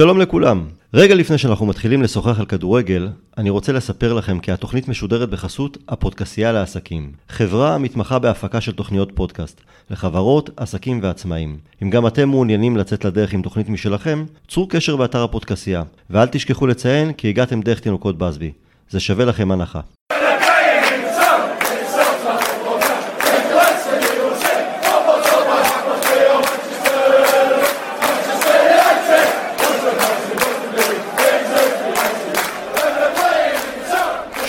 שלום לכולם. רגע לפני שאנחנו מתחילים לשוחח על כדורגל, אני רוצה לספר לכם כי התוכנית משודרת בחסות הפודקסייה לעסקים. חברה המתמחה בהפקה של תוכניות פודקאסט, לחברות, עסקים ועצמאים. אם גם אתם מעוניינים לצאת לדרך עם תוכנית משלכם, צרו קשר באתר הפודקסייה, ואל תשכחו לציין כי הגעתם דרך תינוקות בסבי. זה שווה לכם הנחה.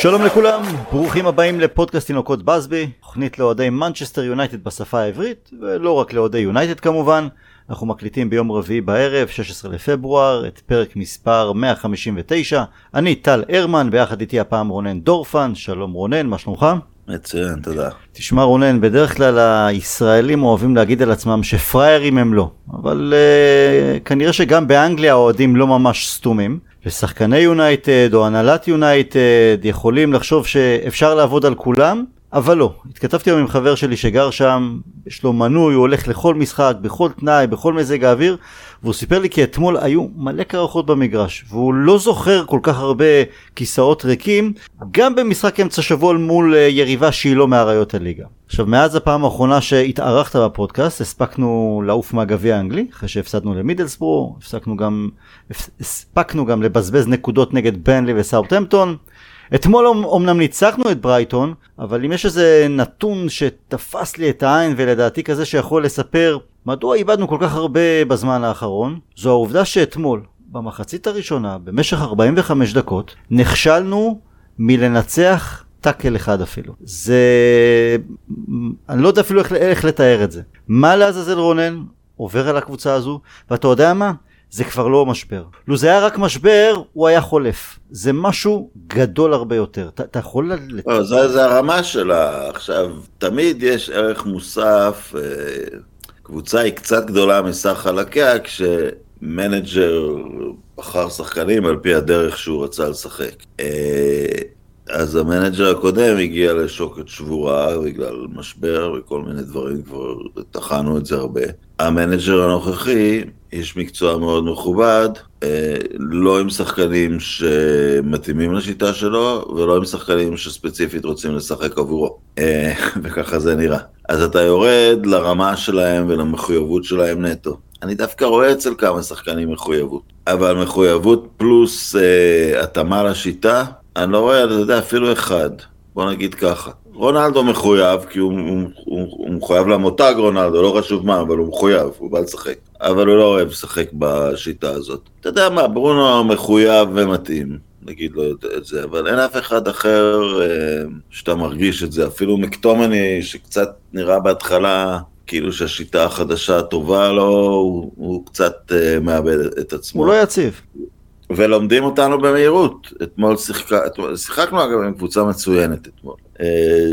שלום לכולם, ברוכים הבאים לפודקאסט תינוקות באזבי, תוכנית לאוהדי מנצ'סטר יונייטד בשפה העברית, ולא רק לאוהדי יונייטד כמובן. אנחנו מקליטים ביום רביעי בערב, 16 לפברואר, את פרק מספר 159. אני טל הרמן, ביחד איתי הפעם רונן דורפן, שלום רונן, מה שלומך? מצוין, תודה. תשמע רונן, בדרך כלל הישראלים אוהבים להגיד על עצמם שפראיירים הם לא, אבל אה, כנראה שגם באנגליה האוהדים לא ממש סתומים. ושחקני יונייטד או הנהלת יונייטד יכולים לחשוב שאפשר לעבוד על כולם, אבל לא. התכתבתי היום עם חבר שלי שגר שם, יש לו מנוי, הוא הולך לכל משחק, בכל תנאי, בכל מזג האוויר, והוא סיפר לי כי אתמול היו מלא קרחות במגרש, והוא לא זוכר כל כך הרבה כיסאות ריקים, גם במשחק אמצע שבוע מול אה, יריבה שהיא לא מאריות הליגה. עכשיו, מאז הפעם האחרונה שהתארחת בפודקאסט, הספקנו לעוף מהגביע האנגלי, אחרי שהפסדנו למידלסבורו, הפסקנו גם, הספקנו גם לבזבז נקודות נגד בנלי וסאוטהמפטון. אתמול אמנם ניצחנו את ברייטון, אבל אם יש איזה נתון שתפס לי את העין ולדעתי כזה שיכול לספר מדוע איבדנו כל כך הרבה בזמן האחרון, זו העובדה שאתמול, במחצית הראשונה, במשך 45 דקות, נכשלנו מלנצח טאקל אחד אפילו. זה... אני לא יודע אפילו איך, איך לתאר את זה. מה לעזאזל רונן עובר על הקבוצה הזו, ואתה יודע מה? זה כבר לא משבר. לו זה היה רק משבר, הוא היה חולף. זה משהו גדול הרבה יותר. אתה יכול... לא, זה, זה הרמה שלה. עכשיו, תמיד יש ערך מוסף, אה, קבוצה היא קצת גדולה מסך חלקיה, כשמנג'ר בחר שחקנים על פי הדרך שהוא רצה לשחק. אז המנג'ר הקודם הגיע לשוקת שבורה בגלל משבר וכל מיני דברים, כבר טחנו את זה הרבה. המנג'ר הנוכחי, איש מקצוע מאוד מכובד, אה, לא עם שחקנים שמתאימים לשיטה שלו, ולא עם שחקנים שספציפית רוצים לשחק עבורו. אה, וככה זה נראה. אז אתה יורד לרמה שלהם ולמחויבות שלהם נטו. אני דווקא רואה אצל כמה שחקנים מחויבות. אבל מחויבות פלוס אה, התאמה לשיטה, אני לא רואה, אתה יודע, אפילו אחד. בוא נגיד ככה. רונלדו מחויב, כי הוא, הוא, הוא, הוא מחויב למותג רונלדו, לא חשוב מה, אבל הוא מחויב, הוא בא לשחק. אבל הוא לא אוהב לשחק בשיטה הזאת. אתה יודע מה, ברונו מחויב ומתאים, נגיד לו את זה, אבל אין אף אחד אחר אה, שאתה מרגיש את זה. אפילו מקטומני, שקצת נראה בהתחלה כאילו שהשיטה החדשה טובה לו, הוא, הוא קצת אה, מאבד את עצמו. הוא לא יציב. ולומדים אותנו במהירות. אתמול שיחק... שיחקנו אגב עם קבוצה מצוינת אתמול. אה,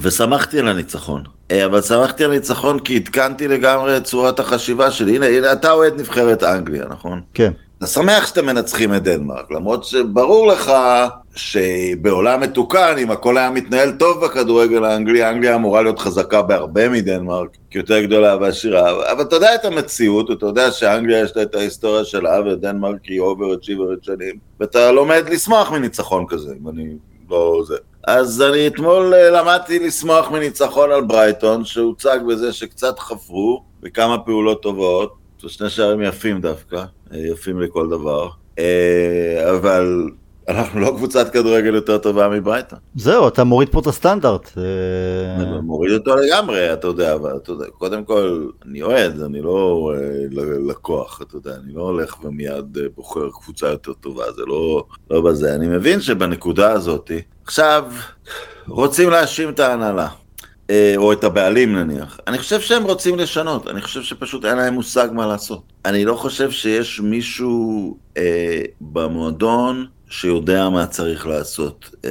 ושמחתי על הניצחון. אה, אבל שמחתי על הניצחון כי עדכנתי לגמרי את צורת החשיבה שלי. הנה, הנה אתה אוהד נבחרת אנגליה, נכון? כן. אתה שמח שאתם מנצחים את דנמרק, למרות שברור לך שבעולם מתוקן, אם הכל היה מתנהל טוב בכדורגל האנגלי, אנגליה אמורה להיות חזקה בהרבה מדנמרק, כי יותר גדולה ועשירה, אבל אתה יודע את המציאות, אתה יודע שאנגליה יש לה את ההיסטוריה שלה, ודנמרק היא אובר-אצ'יברית שנים, ואתה לומד לשמוח מניצחון כזה, אם אני לא זה. אז אני אתמול אה, למדתי לשמוח מניצחון על ברייטון, שהוצג בזה שקצת חפרו, בכמה פעולות טובות, שני שערים יפים דווקא, אה, יפים לכל דבר, אה, אבל אנחנו לא קבוצת כדורגל יותר טובה מברייטון. זהו, אתה מוריד פה את הסטנדרט. אני מוריד אותו לגמרי, אתה יודע, אבל אתה יודע, קודם כל, אני אוהד, אני לא לקוח, אתה יודע, אני לא הולך ומיד בוחר קבוצה יותר טובה, זה לא, לא בזה. אני מבין שבנקודה הזאת, עכשיו, רוצים להאשים את ההנהלה. אה, או את הבעלים נניח. אני חושב שהם רוצים לשנות, אני חושב שפשוט אין להם מושג מה לעשות. אני לא חושב שיש מישהו אה, במועדון שיודע מה צריך לעשות אה,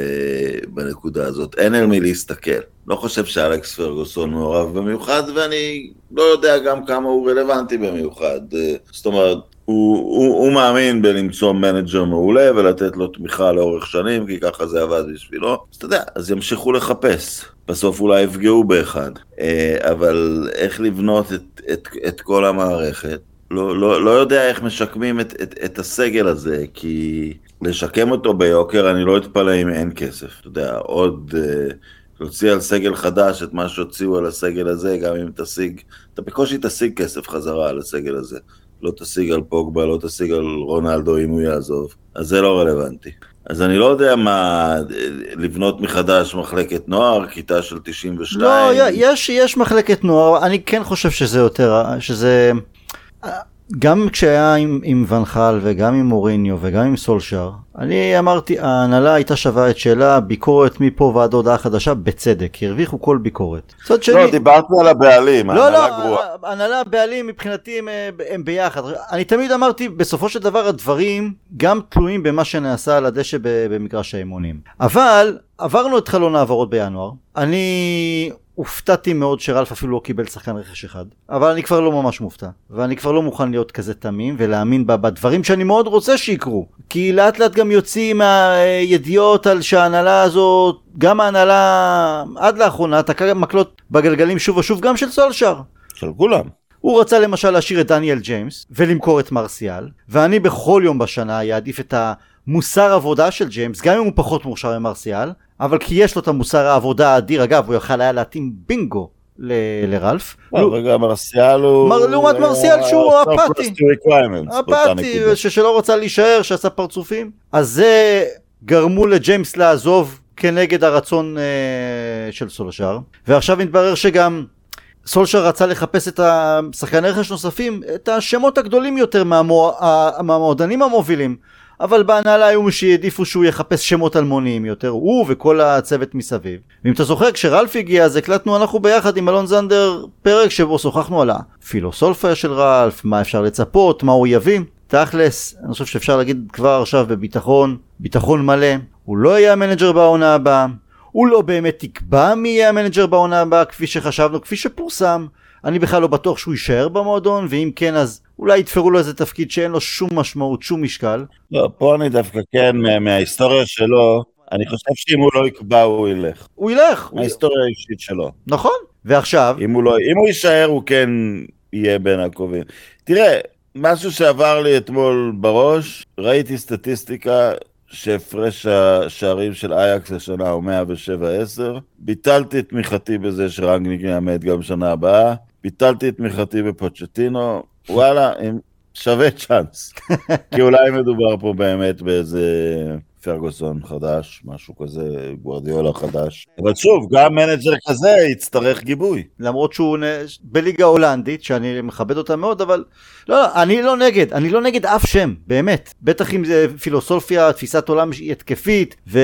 בנקודה הזאת. אין על מי להסתכל. לא חושב שאלכס פרגוסון מעורב במיוחד, ואני לא יודע גם כמה הוא רלוונטי במיוחד. אה, זאת אומרת, הוא, הוא, הוא מאמין בלמצוא מנג'ר מעולה ולתת לו תמיכה לאורך שנים, כי ככה זה עבד בשבילו. אז אתה יודע, אז ימשיכו לחפש. בסוף אולי יפגעו באחד. אה, אבל איך לבנות את, את, את כל המערכת, לא, לא, לא יודע איך משקמים את, את, את הסגל הזה, כי לשקם אותו ביוקר, אני לא אתפלא אם אין כסף. אתה יודע, עוד... Uh, להוציא על סגל חדש את מה שהוציאו על הסגל הזה, גם אם תשיג, אתה בקושי תשיג כסף חזרה על הסגל הזה. לא תשיג על פוגבה, לא תשיג על רונלדו אם הוא יעזוב, אז זה לא רלוונטי. אז אני לא יודע מה, לבנות מחדש מחלקת נוער, כיתה של 92. לא, יש, יש מחלקת נוער, אני כן חושב שזה יותר, שזה... גם כשהיה עם, עם ונחל וגם עם מוריניו וגם עם סולשר, אני אמרתי, ההנהלה הייתה שווה את שאלה, ביקורת מפה ועד הודעה חדשה, בצדק, הרוויחו כל ביקורת. מצד שני... לא, דיברתי על הבעלים, לא, לא, ההנהלה, הבעלים מבחינתי הם, הם ביחד. אני תמיד אמרתי, בסופו של דבר הדברים גם תלויים במה שנעשה על הדשא במגרש האימונים. אבל עברנו את חלון העברות בינואר, אני הופתעתי מאוד שרלף אפילו לא קיבל שחקן רכש אחד, אבל אני כבר לא ממש מופתע, ואני כבר לא מוכן להיות כזה תמים ולהאמין בדברים שאני מאוד רוצה שיקרו, כי לאט לאט גם יוצאים הידיעות על שההנהלה הזאת, גם ההנהלה עד לאחרונה תקעה מקלות בגלגלים שוב ושוב, גם של סולשר. של כולם. הוא רצה למשל להשאיר את דניאל ג'יימס ולמכור את מרסיאל, ואני בכל יום בשנה אעדיף את המוסר עבודה של ג'יימס, גם אם הוא פחות מוכשר ממרסיאל, אבל כי יש לו את המוסר העבודה האדיר, אגב, הוא יכל היה להתאים בינגו ל- לרלף. לא, רגע, מרסיאל הוא... לעומת מרסיאל שהוא אפאתי. אפאתי, שלא רוצה להישאר, שעשה פרצופים. אז זה גרמו לג'יימס לעזוב כנגד הרצון אה, של סולשר. ועכשיו מתברר שגם... סולשר רצה לחפש את השחקני רכש נוספים, את השמות הגדולים יותר מהמועדנים המובילים. אבל בהנהלה היו מי שהעדיפו שהוא יחפש שמות אלמוניים יותר, הוא וכל הצוות מסביב. ואם אתה זוכר, כשרלף הגיע אז הקלטנו אנחנו ביחד עם אלון זנדר פרק שבו שוחחנו על הפילוסופיה של רלף, מה אפשר לצפות, מה הוא יביא. תכלס, אני חושב שאפשר להגיד כבר עכשיו בביטחון, ביטחון מלא, הוא לא יהיה המנג'ר בעונה הבאה, הוא לא באמת יקבע מי יהיה המנג'ר בעונה הבאה כפי שחשבנו, כפי שפורסם. אני בכלל לא בטוח שהוא יישאר במועדון, ואם כן אז אולי יתפרו לו איזה תפקיד שאין לו שום משמעות, שום משקל. לא, פה אני דווקא כן, מההיסטוריה שלו, אני חושב שאם הוא לא יקבע הוא ילך. הוא ילך. מההיסטוריה האישית שלו. נכון, ועכשיו? אם הוא, לא, אם הוא יישאר הוא כן יהיה בין הקרובים. תראה, משהו שעבר לי אתמול בראש, ראיתי סטטיסטיקה שהפרש השערים של אייקס השנה הוא 107-10. ביטלתי את תמיכתי בזה שרנגניק יאמן גם שנה הבאה. ביטלתי את תמיכתי בפוצ'טינו. וואלה, שווה צ'אנס. כי אולי מדובר פה באמת באיזה פרגוסון חדש, משהו כזה, גוורדיולה חדש. אבל שוב, גם מנג'ר כזה יצטרך גיבוי. למרות שהוא בליגה הולנדית, שאני מכבד אותה מאוד, אבל לא, לא, אני לא נגד, אני לא נגד אף שם, באמת. בטח אם זה פילוסופיה, תפיסת עולם התקפית, ו...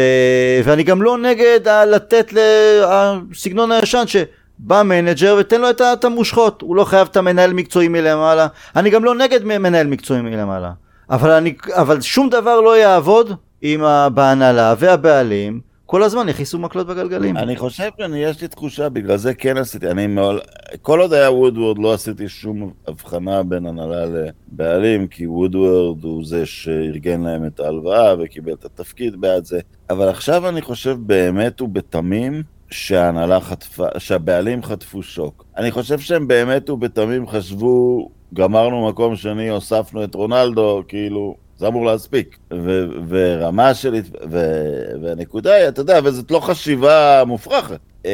ואני גם לא נגד לתת לסגנון הישן ש... בא מנג'ר ותן לו את המושכות, הוא לא חייב את המנהל מקצועי מלמעלה. אני גם לא נגד מנהל מקצועי מלמעלה. אבל, אני, אבל שום דבר לא יעבוד אם בהנהלה והבעלים כל הזמן יכניסו מקלות בגלגלים. אני חושב שאני, יש לי תחושה, בגלל זה כן עשיתי, אני מעול... כל עוד היה וודוורד לא עשיתי שום הבחנה בין הנהלה לבעלים, כי וודוורד הוא זה שארגן להם את ההלוואה וקיבל את התפקיד בעד זה. אבל עכשיו אני חושב באמת ובתמים, שההנהלה חטפה, שהבעלים חטפו שוק. אני חושב שהם באמת ובתמים חשבו, גמרנו מקום שני, הוספנו את רונלדו, כאילו, זה אמור להספיק. ו- ורמה של... ו- והנקודה היא, אתה יודע, וזאת לא חשיבה מופרכת. אמ,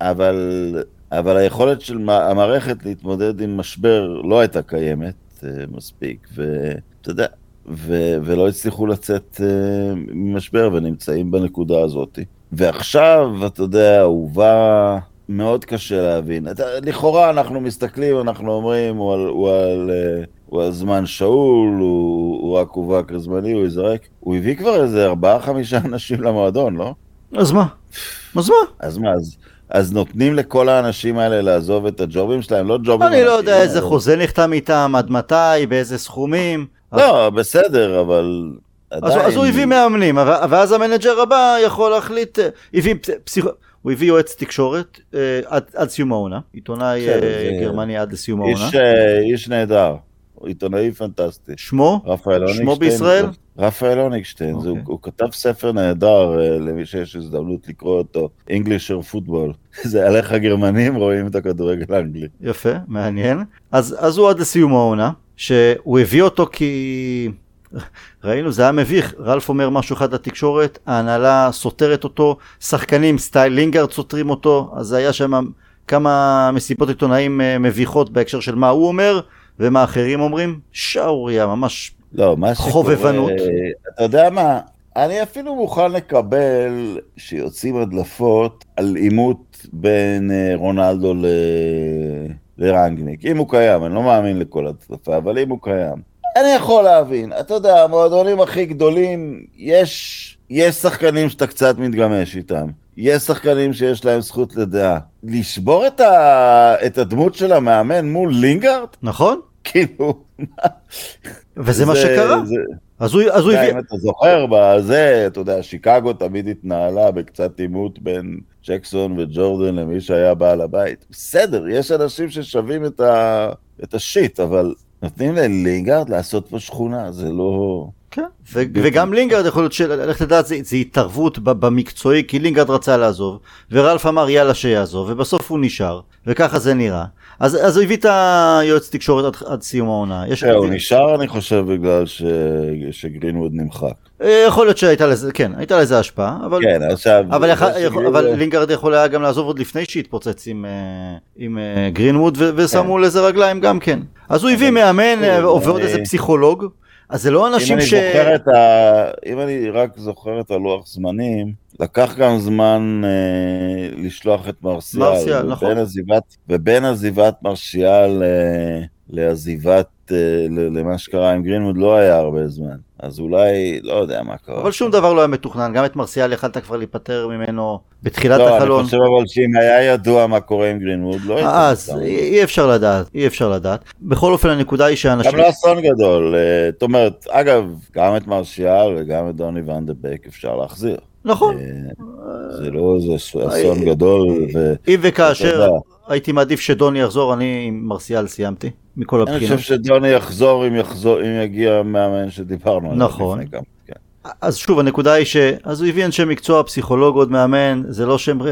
אבל, אבל היכולת של המערכת להתמודד עם משבר לא הייתה קיימת אה, מספיק, ואתה יודע, ו- ולא הצליחו לצאת uh, ממשבר ונמצאים בנקודה הזאת. ועכשיו, אתה יודע, הוא בא... מאוד קשה להבין. אתה, לכאורה אנחנו מסתכלים, אנחנו אומרים, הוא על, הוא על, uh, הוא על זמן שאול, הוא, הוא רק הובא כזמני, הוא יזרק. הוא הביא כבר איזה ארבעה-חמישה אנשים למועדון, לא? אז מה? אז מה? אז מה, אז... אז נותנים לכל האנשים האלה לעזוב את הג'ובים שלהם, לא ג'ובים... אני לא יודע איזה חוזה נחתם איתם, עד מתי, באיזה סכומים. לא, בסדר, אבל... עדיין... אז הוא הביא מאמנים, ואז המנג'ר הבא יכול להחליט, אה, הביא פסיכ... הוא הביא יועץ תקשורת אה, עד, עד סיום העונה, עיתונאי אה, גרמני עד לסיום העונה. איש, איש נהדר. עיתונאי פנטסטי. שמו? רפאל אוניקשטיין. שמו בישראל? רפאל הוניגשטיין, okay. הוא, אוקיי. הוא כתב ספר נהדר למי שיש הזדמנות לקרוא אותו, Englischer Fussball. זה על איך גרמנים רואים את הכדורגל האנגלי. יפה, מעניין. אז, אז הוא עד לסיום העונה, שהוא הביא אותו כי... ראינו, זה היה מביך, רלף אומר משהו אחד לתקשורת, ההנהלה סותרת אותו, שחקנים סטייל לינגארד סותרים אותו, אז היה שם כמה מסיבות עיתונאים אה, מביכות בהקשר של מה הוא אומר ומה אחרים אומרים, שערוריה, ממש לא, מה שקורה, חובבנות. אתה יודע מה, אני אפילו מוכן לקבל שיוצאים הדלפות על עימות בין אה, רונלדו ל... לרנגניק, אם הוא קיים, אני לא מאמין לכל הדלפה, אבל אם הוא קיים. אני יכול להבין, אתה יודע, המועדונים הכי גדולים, יש, יש שחקנים שאתה קצת מתגמש איתם. יש שחקנים שיש להם זכות לדעה. לשבור את, ה... את הדמות של המאמן מול לינגארד? נכון? כאילו, וזה מה שקרה. זה... אז הוא, אז הוא הביא... אם אתה זוכר, בזה, אתה יודע, שיקגו תמיד התנהלה בקצת עימות בין ג'קסון וג'ורדן למי שהיה בעל הבית. בסדר, יש אנשים ששווים את, ה... את ה shit, אבל נותנים ללינגארד לעשות פה שכונה, זה לא... כן, ו- וגם לינגארד יכול להיות, של- לך לדעת, זה, זה התערבות במקצועי, כי לינגארד רצה לעזוב, ורלף אמר יאללה שיעזוב, ובסוף הוא נשאר, וככה זה נראה. אז, אז הוא הביא את היועץ תקשורת עד, עד סיום העונה. יש, כן, הוא נשאר, אני חושב, בגלל ש... שגרינווד נמחק. אה, יכול להיות שהייתה לזה, כן, הייתה לזה השפעה, אבל... כן, עכשיו... אבל, יכל, זה יכול, אבל לינגארד יכול היה גם לעזוב עוד לפני שהתפוצץ עם, אה, עם אה, גרינווד ו- ושמו לזה רגליים גם כן. אז הוא הביא מאמן שוב, ועוד אני- איזה פסיכולוג, אז זה לא אם אנשים אני ש... ה... אם אני רק זוכר את הלוח זמנים, לקח גם זמן אה, לשלוח את מרסיאל. מרסיאל, נכון. ובין עזיבת, ובין עזיבת מרסיאל אה, לעזיבת, אה, למה שקרה עם גרינווד לא היה הרבה זמן. אז אולי, לא יודע מה קרה. אבל שום דבר לא היה מתוכנן, גם את מרסיאל יכלת כבר להיפטר ממנו בתחילת לא, החלון. אני חושב אבל שאם היה ידוע מה קורה עם גרינווד, לא הייתי אז. אי אי אפשר לדעת, אי אפשר לדעת. בכל אופן הנקודה היא שאנשים... גם לא אסון גדול. אה, זאת אומרת, אגב, גם את מרשיאל וגם את דוני ואן דה בק אפשר להחזיר. נכון, אה, זה לא איזה אסון גדול. אם וכאשר. הייתי מעדיף שדוני יחזור, אני עם מרסיאל סיימתי, מכל אני הבחינות. חושב שדוני יחזור אם יחזור, אם יגיע מאמן שדיברנו עליו נכון. כן. אז שוב, הנקודה היא ש... אז הוא הביא אנשי מקצוע, פסיכולוג, עוד מאמן, זה לא שהם אה,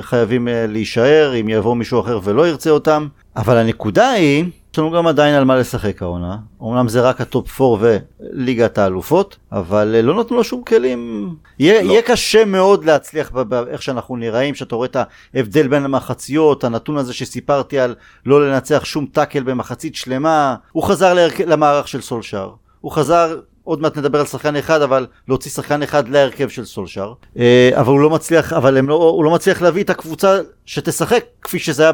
חייבים אה, להישאר, אם יבוא מישהו אחר ולא ירצה אותם, אבל הנקודה היא, יש לנו גם עדיין על מה לשחק העונה, אמנם זה רק הטופ 4 וליגת האלופות, אבל אה, לא נתנו לו שום כלים, יהיה, לא. יהיה קשה מאוד להצליח באיך שאנחנו נראים, שאתה רואה את ההבדל בין המחציות, הנתון הזה שסיפרתי על לא לנצח שום טאקל במחצית שלמה, הוא חזר להרכ... למערך של סולשאר, הוא חזר עוד מעט נדבר על שחקן אחד, אבל להוציא שחקן אחד להרכב של סולשאר. אה, אבל הוא לא מצליח, אבל לא, הוא לא מצליח להביא את הקבוצה שתשחק כפי שזה היה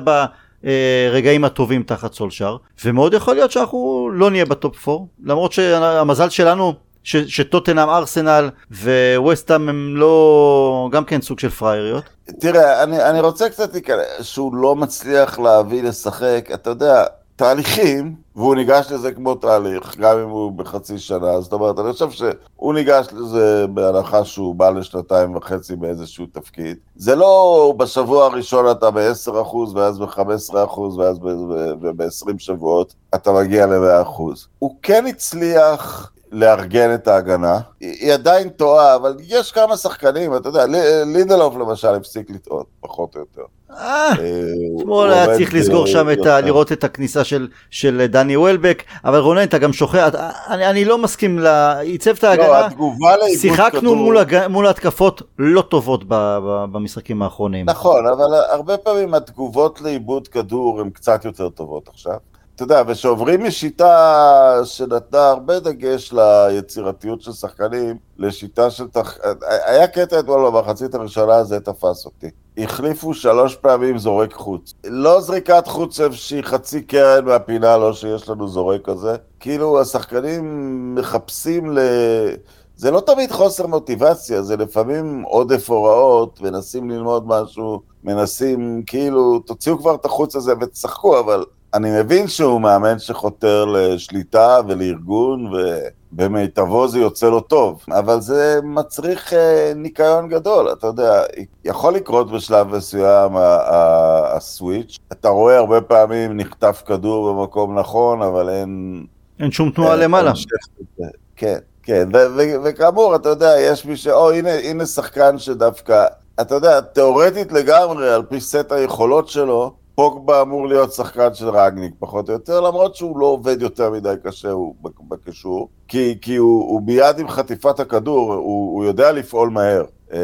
ברגעים הטובים תחת סולשאר. ומאוד יכול להיות שאנחנו לא נהיה בטופ 4, למרות שהמזל שלנו ש, שטוטנאם ארסנל וווסטהאם הם לא גם כן סוג של פראייריות. תראה, אני, אני רוצה קצת להיכנס, שהוא לא מצליח להביא לשחק, אתה יודע, תהליכים, והוא ניגש לזה כמו תהליך, גם אם הוא בחצי שנה, זאת אומרת, אני חושב שהוא ניגש לזה בהנחה שהוא בא לשנתיים וחצי באיזשהו תפקיד. זה לא בשבוע הראשון אתה ב-10% ואז ב-15% ואז ב-20 שבועות אתה מגיע ל-100%. הוא כן הצליח... לארגן את ההגנה. היא עדיין טועה, אבל יש כמה שחקנים, אתה יודע, לינדלוף למשל הפסיק לטעות, פחות או יותר. אה, אה, אתמול הוא היה צריך לסגור אה, שם את ה... לראות את הכניסה של, של דני וולבק, אבל רונן אתה גם שוכח, אני, אני לא מסכים ל... עיצב את לא, ההגנה, התגובה לאיבוד שיחקנו כדור... מול, הג... מול התקפות לא טובות ב... ב... במשחקים האחרונים. נכון, אבל הרבה פעמים התגובות לאיבוד כדור הן קצת יותר טובות עכשיו. אתה יודע, ושעוברים משיטה שנתנה הרבה דגש ליצירתיות של שחקנים, לשיטה של... תח... היה קטע אתמול במחצית הראשונה, זה תפס אותי. החליפו שלוש פעמים זורק חוץ. לא זריקת חוץ שהיא חצי קרן מהפינה, לא שיש לנו זורק כזה. כאילו, השחקנים מחפשים ל... זה לא תמיד חוסר מוטיבציה, זה לפעמים עודף הוראות, מנסים ללמוד משהו, מנסים, כאילו, תוציאו כבר את החוץ הזה ותשחקו, אבל אני מבין שהוא מאמן שחותר לשליטה ולארגון, ובמיטבו זה יוצא לו טוב, אבל זה מצריך אה, ניקיון גדול, אתה יודע, יכול לקרות בשלב מסוים הסוויץ', אתה רואה הרבה פעמים נחטף כדור במקום נכון, אבל אין... אין שום תנועה למעלה. כן, כן, וכאמור, אתה יודע, יש מי ש... או, הנה, הנה שחקן שדווקא, אתה יודע, תיאורטית לגמרי, על פי סט היכולות שלו, פוגבה אמור להיות שחקן של רגניק פחות או יותר, למרות שהוא לא עובד יותר מדי קשה בקישור, כי, כי הוא, הוא מיד עם חטיפת הכדור, הוא, הוא יודע לפעול מהר. אה,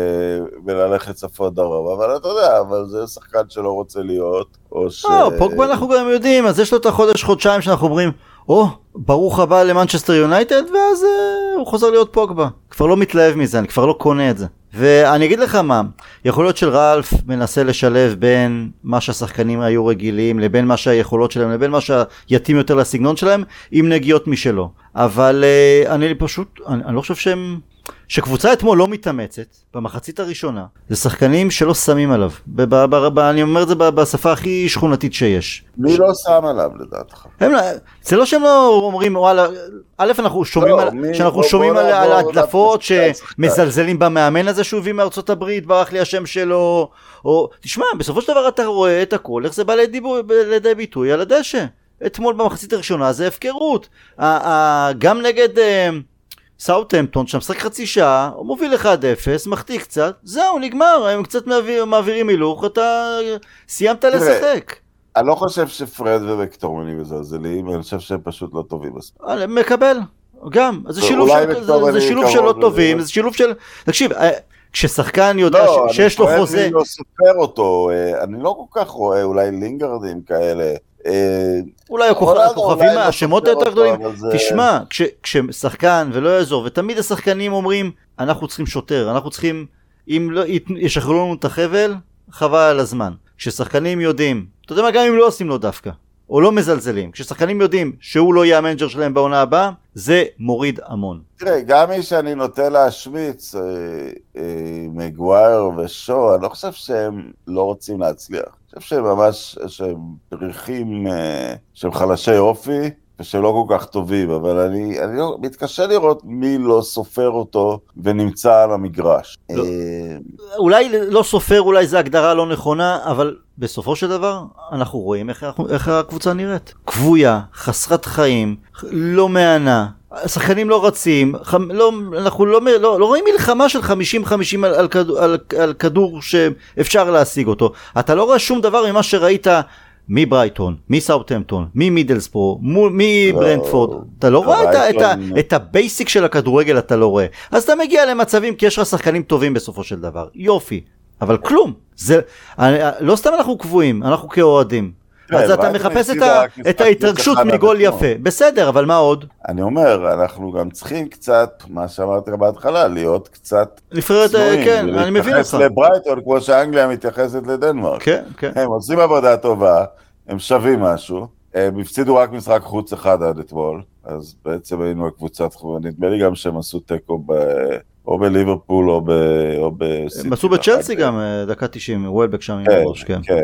וללכת צפון דרום, אבל אתה יודע, אבל זה שחקן שלא רוצה להיות, או ש... לא, פוגבה אנחנו גם יודעים, אז יש לו את החודש, חודשיים שאנחנו אומרים, או, ברוך הבא למנצ'סטר יונייטד, ואז uh, הוא חוזר להיות פוגבה. כבר לא מתלהב מזה, אני כבר לא קונה את זה. ואני אגיד לך מה, יכול להיות של רלף מנסה לשלב בין מה שהשחקנים היו רגילים לבין מה שהיכולות שלהם לבין מה שיתאים יותר לסגנון שלהם עם נגיעות משלו. אבל uh, אני פשוט, אני, אני לא חושב שהם... שקבוצה אתמול לא מתאמצת במחצית הראשונה זה שחקנים שלא שמים עליו ב- ב- ב- ב- אני אומר את זה בשפה הכי שכונתית שיש. מי לא שם עליו לדעתך? הם, לא- זה לא שהם לא אומרים וואלה א' אנחנו שומעים לא, על, מי- שאנחנו בוא- שומעים בוא על, נעבור על הדלפות שמזלזלים במאמן הזה שהוא הביא מארצות הברית ברח לי השם שלו או תשמע בסופו של דבר אתה רואה את הכל איך זה בא לידי, לידי ביטוי על הדשא. אתמול במחצית הראשונה זה הפקרות. גם נגד אה, סאוטהמפטון שם משחק חצי שעה, הוא מוביל 1-0, מחטיא קצת, זהו נגמר, הם קצת מעביר, מעבירים הילוך, אתה סיימת לשחק. אני לא חושב שפרד ומקטורמני מזלזלים, אני חושב שהם פשוט לא טובים מספיק. אה, מקבל, גם, זה שילוב של, זה, זה שילוב של לא. טובים, זה שילוב של, תקשיב, אה, כששחקן יודע לא, ש- שיש לו חוזה, אני לא סופר אותו, אה, אני לא כל כך רואה אולי לינגרדים כאלה. אה, אולי הכוכבים, אולי לא היותר גדולים, תשמע, כש, כששחקן ולא יעזור, ותמיד השחקנים אומרים, אנחנו צריכים שוטר, אנחנו צריכים, אם לא, ית- ישחררו לנו את החבל, חבל על הזמן. כששחקנים יודעים, אתה יודע מה, גם אם לא עושים לו דווקא, או לא מזלזלים, כששחקנים יודעים שהוא לא יהיה המנג'ר שלהם בעונה הבאה, זה מוריד המון. תראה, גם מי שאני נוטה להשמיץ, אה, אה, מגווייר ושו, אני לא חושב שהם לא רוצים להצליח. חושב שהם ממש, שהם פריחים, אה, שהם חלשי אופי, ושהם לא כל כך טובים, אבל אני, אני לא, מתקשה לראות מי לא סופר אותו ונמצא על המגרש. לא. אה, אולי לא סופר, אולי זו הגדרה לא נכונה, אבל בסופו של דבר אנחנו רואים איך, איך הקבוצה נראית. כבויה, חסרת חיים, לא מהנה. השחקנים לא רצים, ח... לא, אנחנו לא, לא, לא רואים מלחמה של 50-50 על, על, על, על כדור שאפשר להשיג אותו. אתה לא רואה שום דבר ממה שראית מברייטון, מסאוטהמפטון, ממידלסברו, מול- מברנדפורד. אתה לא רואה את, ה- את, ה- את ה basic של הכדורגל, אתה לא רואה. אז אתה מגיע למצבים כי יש לך שחקנים טובים בסופו של דבר. יופי. אבל כלום. זה, אני- לא סתם אנחנו קבועים, אנחנו כאוהדים. אז אתה מחפש את, ההתרגשות מגול. יפה. בסדר, אבל מה עוד? אני אומר, אנחנו גם צריכים קצת, מה שאמרתי בהתחלה, להיות קצת אה, צנועים, כן, אני מבין אותך. לברייטון כמו שאנגליה מתייחסת לדנמרק. כן, כן. הם עושים עבודה טובה, הם שווים משהו, הם הפסידו רק משחק חוץ אחד עד אתמול, אז בעצם היינו הקבוצת נדמה לי גם שהם עשו תיקו. או בליברפול או, ב... או בסיטי. הם עשו בצ'לסי גם אה, דקה 90, וולבק שם עם כן, הראש, כן. כן,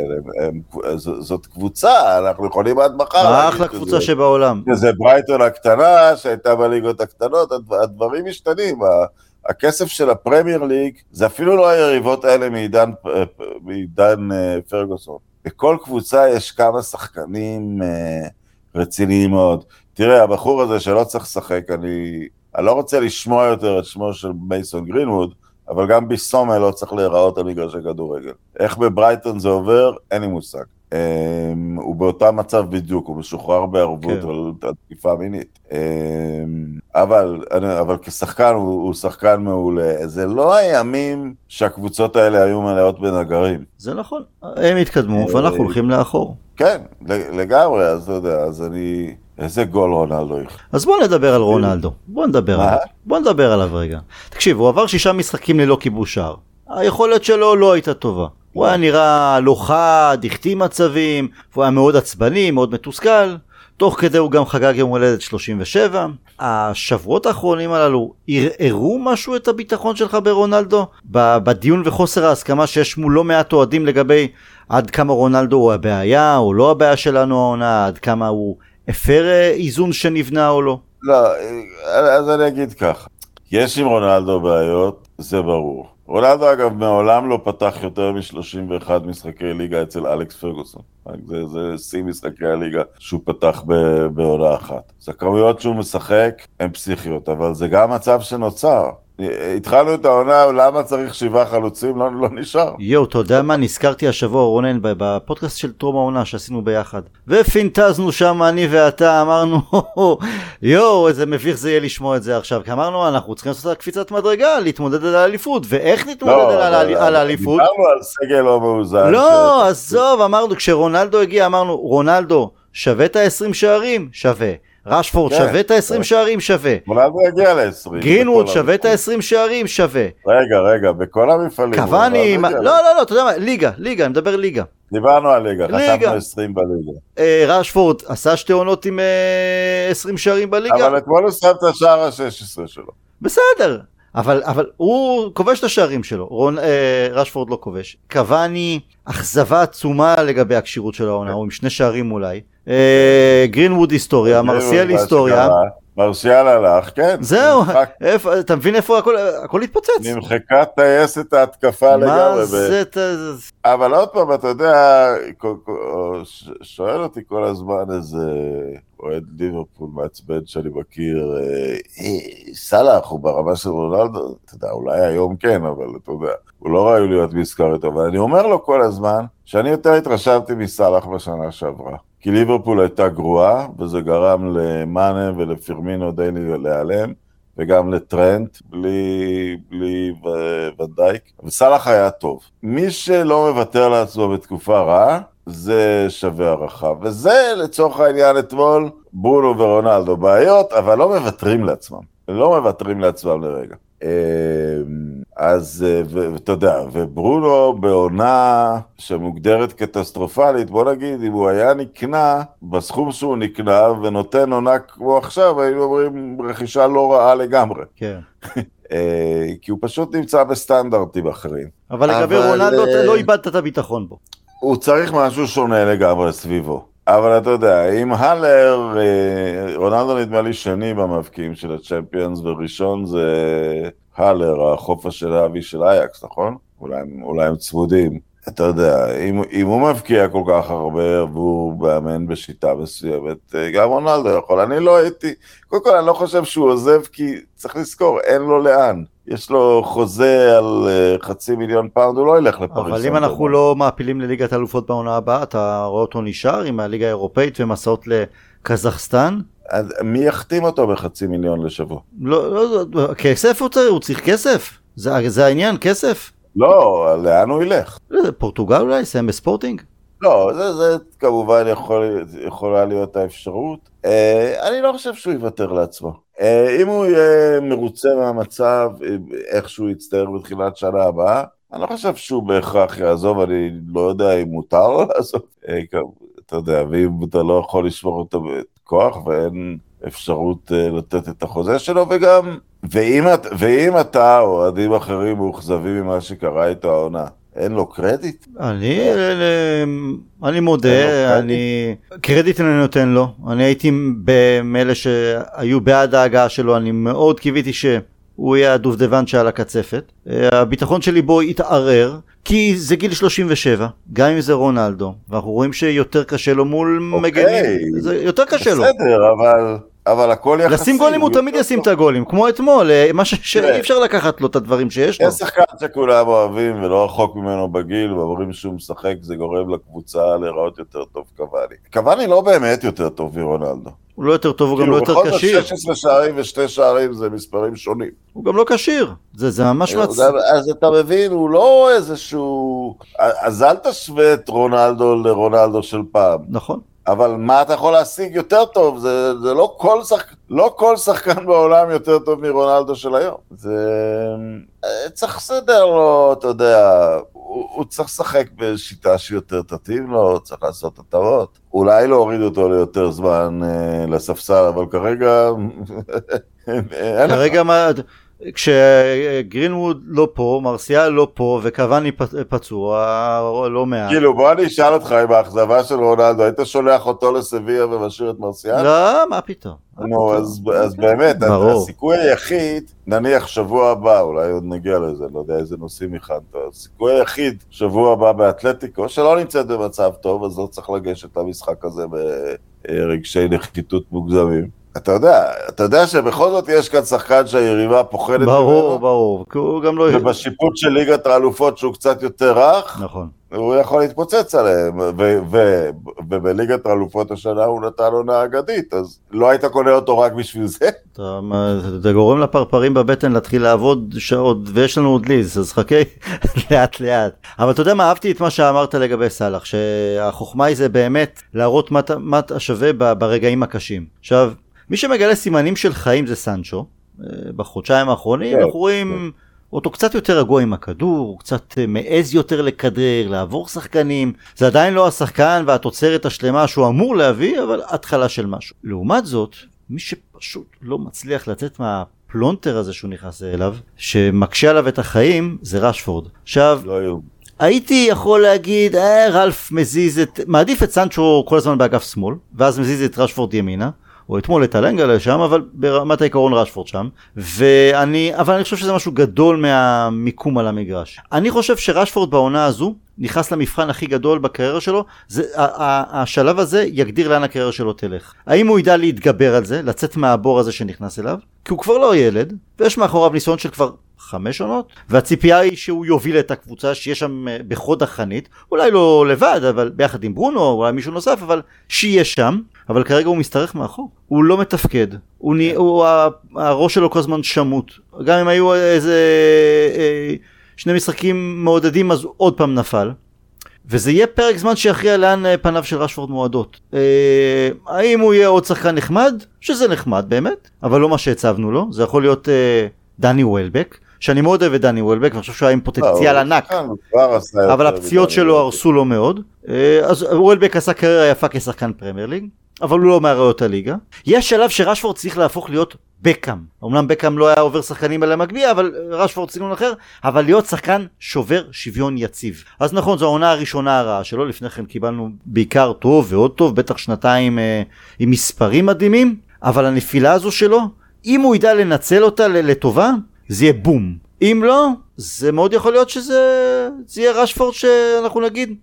הם, הם, ז, זאת קבוצה, אנחנו יכולים עד מחר אחלה קבוצה שבעולם. זה ברייטון הקטנה שהייתה בליגות הקטנות, הדב- הדברים משתנים. הכסף של הפרמייר ליג, זה אפילו לא היריבות האלה מעידן, מעידן אה, פרגוסון. בכל קבוצה יש כמה שחקנים אה, רציניים מאוד. תראה, הבחור הזה שלא צריך לשחק, אני, אני לא רוצה לשמוע יותר את שמו של מייסון גרינווד, אבל גם ביסומה לא צריך להיראות על מגרשי כדורגל. איך בברייטון זה עובר, אין לי מושג. Um, הוא באותו מצב בדיוק, הוא משוחרר בערבות כן. על תקיפה מינית. Um, אבל, אבל כשחקן הוא, הוא שחקן מעולה. זה לא הימים שהקבוצות האלה היו מלאות בנגרים. זה נכון. הם התקדמו ואנחנו הולכים לאחור. כן, לגמרי, אז אתה יודע, אז אני... איזה גול רונלדו הכניס. אז בוא נדבר על רונלדו. בוא נדבר? עליו. בוא נדבר עליו רגע. תקשיב, הוא עבר שישה משחקים ללא כיבוש שער. היכולת שלו לא הייתה טובה. הוא היה נראה לא חד, החטיא מצבים, הוא היה מאוד עצבני, מאוד מתוסכל. תוך כדי הוא גם חגג יום הולדת 37. השבועות האחרונים הללו ערערו משהו את הביטחון שלך ברונלדו? בדיון וחוסר ההסכמה שיש מול לא מעט אוהדים לגבי עד כמה רונלדו הוא הבעיה או לא הבעיה שלנו העונה, עד כמה הוא הפר אה, איזון שנבנה או לא? לא, אז אני אגיד ככה, יש עם רונלדו בעיות, זה ברור. רונלדו אגב מעולם לא פתח יותר מ-31 משחקי ליגה אצל אלכס פרגוסון. זה, זה שיא משחקי הליגה שהוא פתח בעונה אחת. אז הכמויות שהוא משחק הן פסיכיות, אבל זה גם מצב שנוצר. התחלנו את העונה, למה צריך שבעה חלוצים? לא, לא נשאר. יואו, אתה יודע מה? נזכרתי השבוע, רונן, בפודקאסט של טרום העונה שעשינו ביחד. ופינטזנו שם, אני ואתה, אמרנו, יואו, איזה מביך זה יהיה לשמוע את זה עכשיו. כי אמרנו, אנחנו צריכים לעשות קפיצת מדרגה, להתמודד על האליפות. ואיך נתמודד לא, על האליפות? דיברנו על סגל לא מאוזן. לא, עזוב, אמרנו, כשרונלדו הגיע, אמרנו, רונלדו, שווה את ה-20 שערים? שווה. רשפורד כן, שווה את ה-20 כן. שערים? שווה. רונלדו יגיע ל-20. גרינווד שווה את ה-20 שערים? שווה. רגע, רגע, בכל המפעלים. קוואני, לא, לא, לא, אתה יודע מה, ליגה, ליגה, אני מדבר ליגה. דיברנו על ליגה, חשבנו 20 בליגה. אה, רשפורד עשה שתי עונות עם 20 אה, שערים בליגה. אבל אתמול הוא שם את השער ה-16 שלו. בסדר, אבל, אבל הוא כובש את השערים שלו, רון, אה, רשפורד לא כובש. קוואני, אכזבה עצומה לגבי הכשירות של העונה, הוא עם שני שערים אולי. אה, גרינווד היסטוריה, מרסיאל היסטוריה. מרסיאל הלך, כן. זהו, איפה, אתה מבין איפה הכל, הכל התפוצץ. נמחקה טייסת ההתקפה לגמרי. מה זה? אבל עוד פעם, אתה יודע, שואל אותי כל הזמן איזה אוהד ליברפול מעצבן שאני מכיר, אה, אה, סאלח הוא ברמה של רונלדו, אתה יודע, אולי היום כן, אבל אתה יודע, הוא לא ראוי להיות מזכר איתו, אבל אני אומר לו כל הזמן, שאני יותר התרשמתי מסאלח בשנה שעברה. כי ליברפול הייתה גרועה, וזה גרם למאנה ולפירמינו די להיעלם, וגם לטרנט בלי, בלי ונדייק, וסאלח היה טוב. מי שלא מוותר לעצמו בתקופה רעה, זה שווה הערכה. וזה לצורך העניין אתמול, ברונו ורונלדו בעיות, אבל לא מוותרים לעצמם. לא מוותרים לעצמם לרגע. אז, אה, ואתה יודע, וברונו בעונה שמוגדרת קטסטרופלית, בוא נגיד, אם הוא היה נקנה בסכום שהוא נקנה ונותן עונה כמו עכשיו, היינו אומרים רכישה לא רעה לגמרי. כן. אה, כי הוא פשוט נמצא בסטנדרטים אחרים. אבל לגבי רונלדו, אתה לא איבדת את הביטחון בו. הוא צריך משהו שונה לגמרי סביבו. אבל אתה יודע, אם הלר, אה, רונלדו נדמה לי שני במבקיעים של הצ'מפיונס, וראשון זה הלר, החופש של האבי של אייקס, נכון? אולי, אולי הם צמודים. אתה יודע, אם, אם הוא מבקיע כל כך הרבה והוא מאמן בשיטה מסוימת, אה, גם רונלדו יכול. אני לא הייתי, קודם כל אני לא חושב שהוא עוזב כי צריך לזכור, אין לו לאן. יש לו חוזה על אה, חצי מיליון פאונד, הוא לא ילך לפריס. אבל אם אנחנו לא מעפילים לליגת האלופות בעונה הבאה, אתה רואה אותו נשאר עם הליגה האירופאית ומסעות לקזחסטן? אז מי יחתים אותו בחצי מיליון לשבוע? לא, לא, לא כסף הוא צריך, הוא צריך כסף. זה, זה העניין, כסף. לא, לאן הוא ילך? פורטוגל אולי, יסיים בספורטינג? לא, זה, זה כמובן יכול, יכולה להיות האפשרות. אה, אני לא חושב שהוא יוותר לעצמו. אה, אם הוא יהיה מרוצה מהמצב, איך שהוא יצטער בתחילת שנה הבאה, אני לא חושב שהוא בהכרח יעזוב, אני לא יודע אם מותר לו לעזוב. אה, אתה יודע, ואם אתה לא יכול לשמור אותו בכוח ואין אפשרות אה, לתת את החוזה שלו, וגם, ואם, ואם אתה או אוהדים אחרים מאוכזבים ממה שקרה איתו העונה, אין לו קרדיט? אני, אני מודה, אני, קרדיט אני נותן לו, אני הייתי מאלה שהיו בעד ההגעה שלו, אני מאוד קיוויתי שהוא יהיה הדובדבן שעל הקצפת. הביטחון שלי בו התערער, כי זה גיל 37, גם אם זה רונלדו, ואנחנו רואים שיותר קשה לו מול. אוקיי. מגנים, זה יותר קשה בסדר, לו. בסדר, אבל... אבל הכל יחסי. לשים גולים הוא תמיד ישים את הגולים, כמו אתמול, אה, מה שאי אפשר לקחת לו את הדברים שיש לו. יש שחקן שכולם אוהבים ולא רחוק ממנו בגיל, ואומרים שהוא משחק, זה גורם לקבוצה להיראות יותר טוב קוואני. קוואני לא באמת יותר טוב מרונלדו. הוא לא יותר טוב, הוא גם לא יותר כשיר. כאילו בכל זאת 16 שערים ושתי שערים זה מספרים שונים. הוא גם לא כשיר, זה, זה ממש מצ... אז אתה מבין, הוא לא איזשהו... אז אל תשווה את רונלדו לרונלדו של פעם. נכון. אבל מה אתה יכול להשיג יותר טוב? זה, זה לא, כל שחק... לא כל שחקן בעולם יותר טוב מרונלדו של היום. זה... אה, צריך לסדר לו, אתה יודע, הוא, הוא צריך לשחק בשיטה שיותר תתאים לו, צריך לעשות הטבות. אולי להוריד אותו ליותר זמן אה, לספסל, אבל כרגע... כרגע מה... כשגרינווד לא פה, מרסיאל לא פה וקוואני פצוע לא מעט. כאילו בוא אני אשאל אותך עם האכזבה של רונלדו, היית שולח אותו לסביה ומשאיר את מרסיאל? לא, מה פתאום. נו, אז, אז באמת. הסיכוי היחיד, נניח שבוע הבא, אולי עוד נגיע לזה, לא יודע איזה נושאים הכנת, הסיכוי היחיד, שבוע הבא באתלטיקו, שלא נמצאת במצב טוב, אז לא צריך לגשת למשחק הזה ברגשי נחיתות מוגזמים. אתה יודע, אתה יודע שבכל זאת יש כאן שחקן שהיריבה פוחדת ממנו. ברור, ברור, כי הוא גם לא... ובשיפוט של ליגת האלופות שהוא קצת יותר רך, נכון. הוא יכול להתפוצץ עליהם, ובליגת האלופות השנה הוא נתן עונה אגדית, אז לא היית קונה אותו רק בשביל זה? אתה גורם לפרפרים בבטן להתחיל לעבוד שעות, ויש לנו עוד ליז, אז חכה לאט לאט. אבל אתה יודע מה, אהבתי את מה שאמרת לגבי סאלח, שהחוכמה היא זה באמת להראות מה אתה שווה ברגעים הקשים. עכשיו, מי שמגלה סימנים של חיים זה סנצ'ו. אה, בחודשיים האחרונים כן, אנחנו רואים כן. אותו קצת יותר רגוע עם הכדור, הוא קצת אה, מעז יותר לכדרר, לעבור שחקנים. זה עדיין לא השחקן והתוצרת השלמה שהוא אמור להביא, אבל התחלה של משהו. לעומת זאת, מי שפשוט לא מצליח לצאת מהפלונטר הזה שהוא נכנס אליו, שמקשה עליו את החיים, זה רשפורד. עכשיו, לא הייתי יכול להגיד, אה, רלף מזיז את, מעדיף את סנצ'ו כל הזמן באגף שמאל, ואז מזיז את רשפורד ימינה. או אתמול את הלנגה לשם, אבל ברמת העיקרון רשפורד שם. ואני, אבל אני חושב שזה משהו גדול מהמיקום על המגרש. אני חושב שרשפורד בעונה הזו נכנס למבחן הכי גדול בקריירה שלו, זה, השלב הזה יגדיר לאן הקריירה שלו תלך. האם הוא ידע להתגבר על זה, לצאת מהבור הזה שנכנס אליו? כי הוא כבר לא ילד, ויש מאחוריו ניסיון של כבר חמש עונות, והציפייה היא שהוא יוביל את הקבוצה, שיהיה שם אה, בחוד החנית, אולי לא לבד, אבל ביחד עם ברונו, אולי מישהו נוסף, אבל שיהיה שם, אבל כרגע הוא משתרך מאחור, הוא לא מתפקד, הוא, נ... הוא הראש שלו כל הזמן שמוט, גם אם היו איזה אה, שני משחקים מעודדים אז עוד פעם נפל. וזה יהיה פרק זמן שיכריע לאן אה, פניו של רשפורד מועדות. אה, האם הוא יהיה עוד שחקן נחמד? שזה נחמד באמת, אבל לא מה שהצבנו לו, זה יכול להיות אה, דני וולבק, שאני מאוד אוהב את דני וולבק, ואני חושב שהוא היה עם פוטנציאל לא, ענק, אבל הפציעות שלו הרסו לו מאוד. אה, אז וולבק עשה קריירה יפה כשחקן פרמייר ליג, אבל הוא לא מאריות הליגה. יש שלב שרשפורד צריך להפוך להיות בקאם. אמנם בקאם לא היה עובר שחקנים על המגביה, אבל רשפורד סגנון אחר, אבל להיות שחקן שובר שוויון יציב. אז נכון, זו העונה הראשונה הרעה שלו, לפני כן קיבלנו בעיקר טוב ועוד טוב, בטח שנתיים אה, עם מספרים מדהימים, אבל הנפילה הזו שלו, אם הוא ידע לנצל אותה לטובה, זה יהיה בום. אם לא, זה מאוד יכול להיות שזה זה יהיה רשפורד שאנחנו נגיד,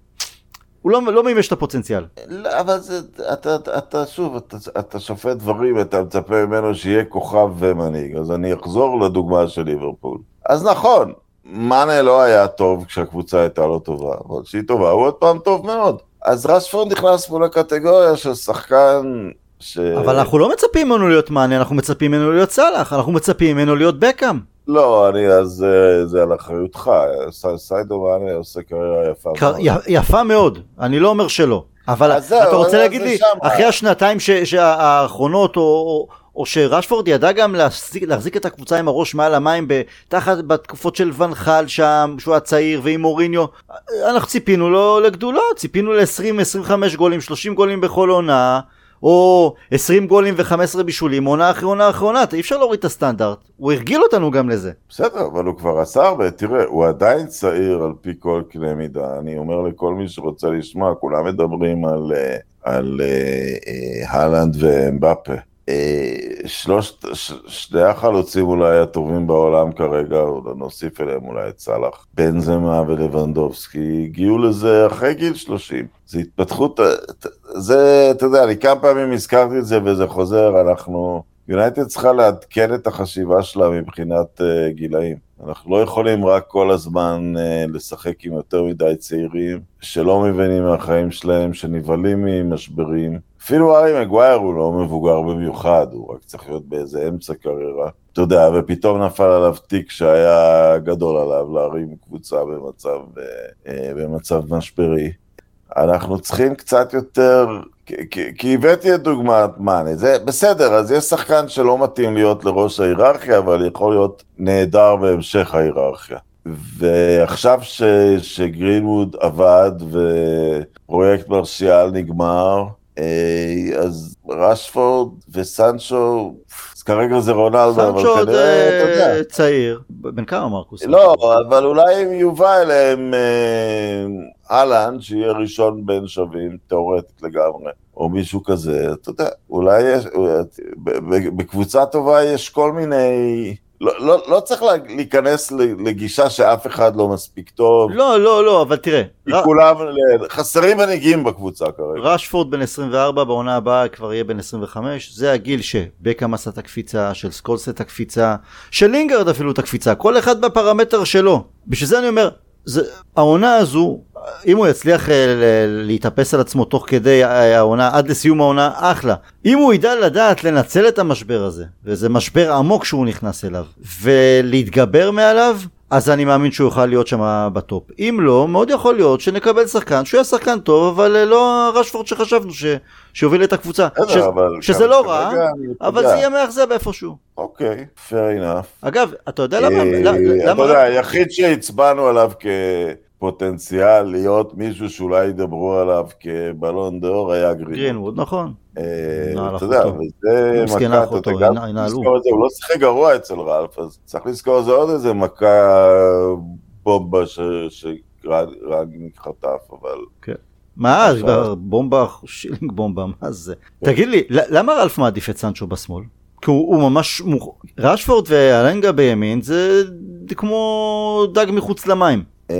הוא לא, לא מימש את הפוטנציאל. לא, אבל זה, אתה, אתה, אתה שוב, אתה, אתה שופט דברים, אתה מצפה ממנו שיהיה כוכב ומנהיג. אז אני אחזור לדוגמה של ליברפול. אז נכון, מאנה לא היה טוב כשהקבוצה הייתה לא טובה, אבל כשהיא טובה הוא עוד פעם טוב מאוד. אז רשפורד נכנס פה לקטגוריה של שחקן ש... אבל אנחנו לא מצפים ממנו להיות מאנה, אנחנו מצפים ממנו להיות סאלח, אנחנו מצפים ממנו להיות בקאם. לא, אני, אז אה, זה על אחריותך, סיידו מאנה עושה קריירה יפה מאוד. יפה מאוד, אני לא אומר שלא. אבל אתה רוצה להגיד לי, אחרי השנתיים האחרונות, או... שרשפורד ידע גם להחזיק, להחזיק את הקבוצה עם הראש מעל המים תחת בתקופות של ונחל שם, שהוא היה צעיר, ועם מוריניו. אנחנו ציפינו לו לגדולות, ציפינו ל-20-25 גולים, 30 גולים בכל עונה. או 20 גולים ו-15 בישולים, עונה אחרי עונה אחרונה, אי אפשר להוריד את הסטנדרט, הוא הרגיל אותנו גם לזה. בסדר, אבל הוא כבר עשה הרבה, תראה, הוא עדיין צעיר על פי כל קנה מידה, אני אומר לכל מי שרוצה לשמוע, כולם מדברים על, אה, על uh, uh, הלנד ואמבפה. אה, שלושת, שני החלוצים אולי הטובים בעולם כרגע, נוסיף אליהם אולי את סאלח, בנזמה ולבנדובסקי, הגיעו לזה אחרי גיל 30. זה התפתחות, זה, אתה יודע, אני כמה פעמים הזכרתי את זה וזה חוזר, אנחנו, יונייטד צריכה לעדכן את החשיבה שלה מבחינת uh, גילאים. אנחנו לא יכולים רק כל הזמן uh, לשחק עם יותר מדי צעירים, שלא מבינים מהחיים שלהם, שנבהלים ממשברים. אפילו ארי מגווייר הוא לא מבוגר במיוחד, הוא רק צריך להיות באיזה אמצע קריירה. אתה יודע, ופתאום נפל עליו תיק שהיה גדול עליו להרים קבוצה במצב, אה, במצב משברי. אנחנו צריכים קצת יותר, כי הבאתי את דוגמת מאנה, זה בסדר, אז יש שחקן שלא מתאים להיות לראש ההיררכיה, אבל יכול להיות נהדר בהמשך ההיררכיה. ועכשיו ש, שגרינווד עבד ופרויקט מרשיאל נגמר, אז רשפורד וסנצ'ו, אז כרגע זה רונלדו, אבל סנצ'ו עוד כנראה, אתה יודע. אה, צעיר. בן כמה מרקוס? לא, אבל אולי אם יובא אליהם אה, אהלן, שיהיה ראשון בין שווים, תאורטית לגמרי, או מישהו כזה, אתה יודע, אולי יש, ב- בקבוצה טובה יש כל מיני... לא, לא, לא צריך לה- להיכנס לגישה שאף אחד לא מספיק טוב, לא, לא, לא, אבל תראה. ר- כולם, חסרים מנהיגים בקבוצה כרגע. רשפורד בן 24, בעונה הבאה כבר יהיה בן 25, זה הגיל שבקאם עשה את הקפיצה, של סקולס את הקפיצה, של לינגרד אפילו את הקפיצה, כל אחד בפרמטר שלו. בשביל זה אני אומר, זה, העונה הזו, אם הוא יצליח אה, להתאפס על עצמו תוך כדי אה, העונה, עד לסיום העונה, אחלה. אם הוא ידע לדעת לנצל את המשבר הזה, וזה משבר עמוק שהוא נכנס אליו, ולהתגבר מעליו, אז אני מאמין שהוא יוכל להיות שם בטופ. אם לא, מאוד יכול להיות שנקבל שחקן שהוא יהיה שחקן טוב, אבל אה, לא הרשפורד שחשבנו ש... שיוביל את הקבוצה. ש... שזה לא רע, אבל. זה יהיה מאכזב איפשהו. אוקיי, fair enough. אגב, אתה יודע למה... אתה. יודע, היחיד שהצבענו עליו כפוטנציאל להיות מישהו שאולי ידברו עליו כבלון דאור היה גרינווד. גרינווד, נכון. אה, אתה יודע. וזה מכה, אתה גם. לזכור את זה, הוא לא שיחק גרוע אצל רלף, אז צריך לזכור זה עוד איזה מכה בומבה שרגניק חטף, אבל... מה, עכשיו- כבר בומבה, שילינג בומבה, מה זה? תגיד לי, למה רלף מעדיף את סנצ'ו בשמאל? כי הוא, הוא ממש, מוכ- רשפורד ואלנגה בימין זה כמו דג מחוץ למים. אה,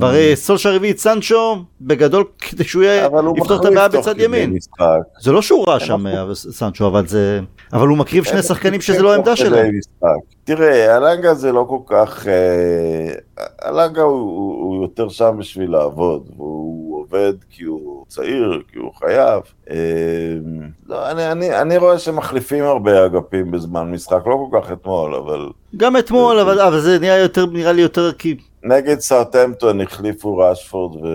והרי סולשר הביא את סנצ'ו בגדול כדי שהוא הוא יפתור את הבעיה בצד ימין. זה לא שהוא רע כן, שם. אה, סנצ'ו אבל זה אבל הוא מקריב שני הם שחקנים מחליפים שזה לא העמדה שלהם. תראה, אלנגה זה לא כל כך... אה, אלנגה הוא, הוא, הוא יותר שם בשביל לעבוד, והוא עובד כי הוא צעיר, כי הוא חייב. אה, לא, אני, אני, אני רואה שמחליפים הרבה אגפים בזמן משחק, לא כל כך אתמול, אבל גם אתמול אבל אבל זה נראה יותר נראה לי יותר כי נגד סאוטהמפטון החליפו רשפורד ו...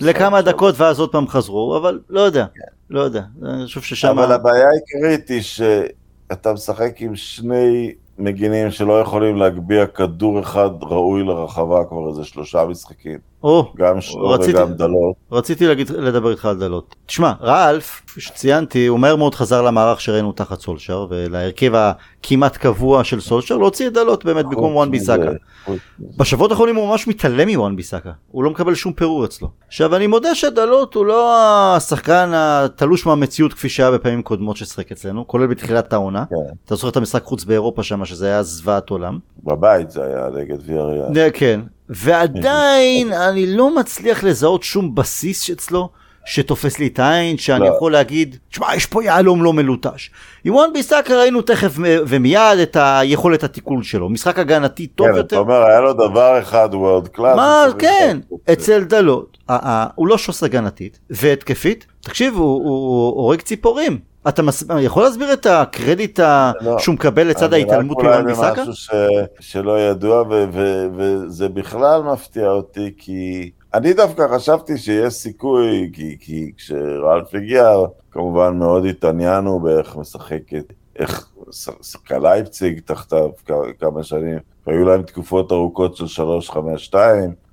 לכמה. דקות ואז עוד פעם חזרו אבל לא יודע לא יודע אני חושב ששם אבל הבעיה העיקרית היא שאתה משחק עם שני מגינים שלא יכולים להגביה כדור אחד ראוי לרחבה כבר איזה שלושה משחקים. או גם שור רציתי- וגם דלות. רציתי להגיד, לדבר איתך על דלות. תשמע, כפי שציינתי, הוא מהר מאוד חזר למערך שראינו תחת סולשר, ולהרכב הכמעט קבוע של סולשר, להוציא את דלות באמת במקום וואן ביסאקה. בשבועות האחרונים הוא ממש מתעלם מוואן ביסאקה, הוא לא מקבל שום פירור אצלו. עכשיו אני מודה שדלות הוא לא השחקן התלוש מהמציאות כפי שהיה בפעמים קודמות ששיחק אצלנו, כולל בתחילת העונה. כן. אתה זוכר את המשחק חוץ באירופה שם, שזה היה זוועת עולם. בבית זה היה נגד ויאריאל. 네, כן. ועדיין אני לא מצליח לזהות שום בסיס אצלו שתופס לי את העין, שאני לא. יכול להגיד, תשמע, יש פה יהלום לא מלוטש. עם וואן ביסאקה ראינו תכף ומיד את היכולת התיקון שלו. משחק הגנתי טוב כן, אתה יותר. אומר, היה לו דבר אחד world class. מה, כן. אצל דלות, הוא לא שוס הגנתית, והתקפית, תקשיב, הוא הורג ציפורים. אתה מס- יכול להסביר את הקרדיט ה- לא. שהוא מקבל לצד ההתעלמות מוואן ביסאקה? במשהו ש... שלא ידוע, ו... ו... וזה בכלל מפתיע אותי, כי אני דווקא חשבתי שיש סיכוי, כי, כי כשרלף הגיע, כמובן מאוד התעניינו באיך משחקת, איך שיחקה לייפציג תחתיו כמה שנים, והיו להם תקופות ארוכות של 3-5-2,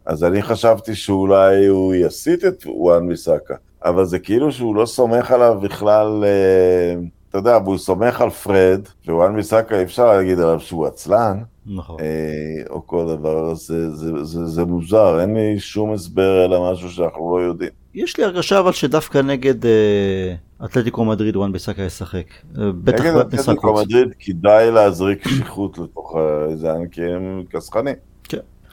אז אני חשבתי שאולי הוא יסיט את וואן ביסאקה, אבל זה כאילו שהוא לא סומך עליו בכלל, אה, אתה יודע, והוא סומך על פרד, ווואן ביסאקה אי אפשר להגיד עליו שהוא עצלן, נכון. אה, או כל דבר, זה, זה, זה, זה מוזר, אין לי שום הסבר אלא משהו שאנחנו לא יודעים. יש לי הרגשה אבל שדווקא נגד אה, אתלטיקו מדריד וואן ביסאקה ישחק. אה, בטח נגד אתלטיקו. מדריד כדאי להזריק קשיחות לתוך זה, כי הם כסחנים.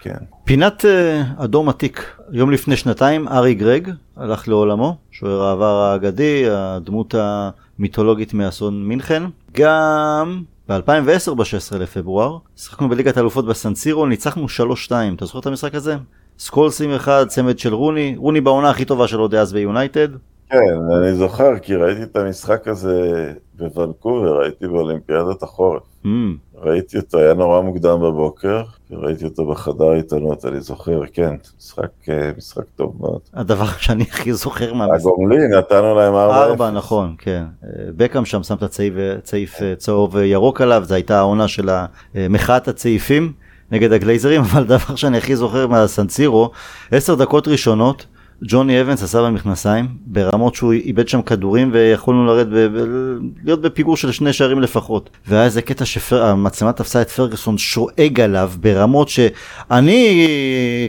כן. פינת אה, אדום עתיק, יום לפני שנתיים הארי גרג הלך לעולמו, שוער העבר האגדי, הדמות המיתולוגית מאסון מינכן. גם ב-2010 ב-16 לפברואר, שיחקנו בליגת האלופות בסנסירו, ניצחנו 3-2, אתה זוכר את המשחק הזה? סקולסים אחד, צמד של רוני, רוני בעונה הכי טובה שלו דאז ביונייטד. כן, אני זוכר, כי ראיתי את המשחק הזה בוונקובר, הייתי באולימפיאדת החורף. Mm, ראיתי אותו, היה נורא מוקדם בבוקר, ראיתי אותו בחדר עיתונות, אני זוכר, כן, משחק, אה, משחק טוב מאוד. הדבר שאני הכי זוכר מהמשחק. הגומלין, נתנו להם 4-0. ארבע, נכון, כן. אה, בקאם שם שם את הצעיף, צעיף אה, צהוב אה, ירוק עליו, זו הייתה העונה של מחאת הצעיפים נגד הגלייזרים, אבל הדבר שאני הכי זוכר מהסנסירו, עשר דקות ראשונות, ג'וני אבנס עשה במכנסיים, ברמות שהוא איבד שם כדורים ויכולנו לרדת, ב- ב- להיות בפיגור של שני שערים לפחות. והיה איזה קטע שהמצלמה תפסה את פרגוסון שואג עליו ברמות שאני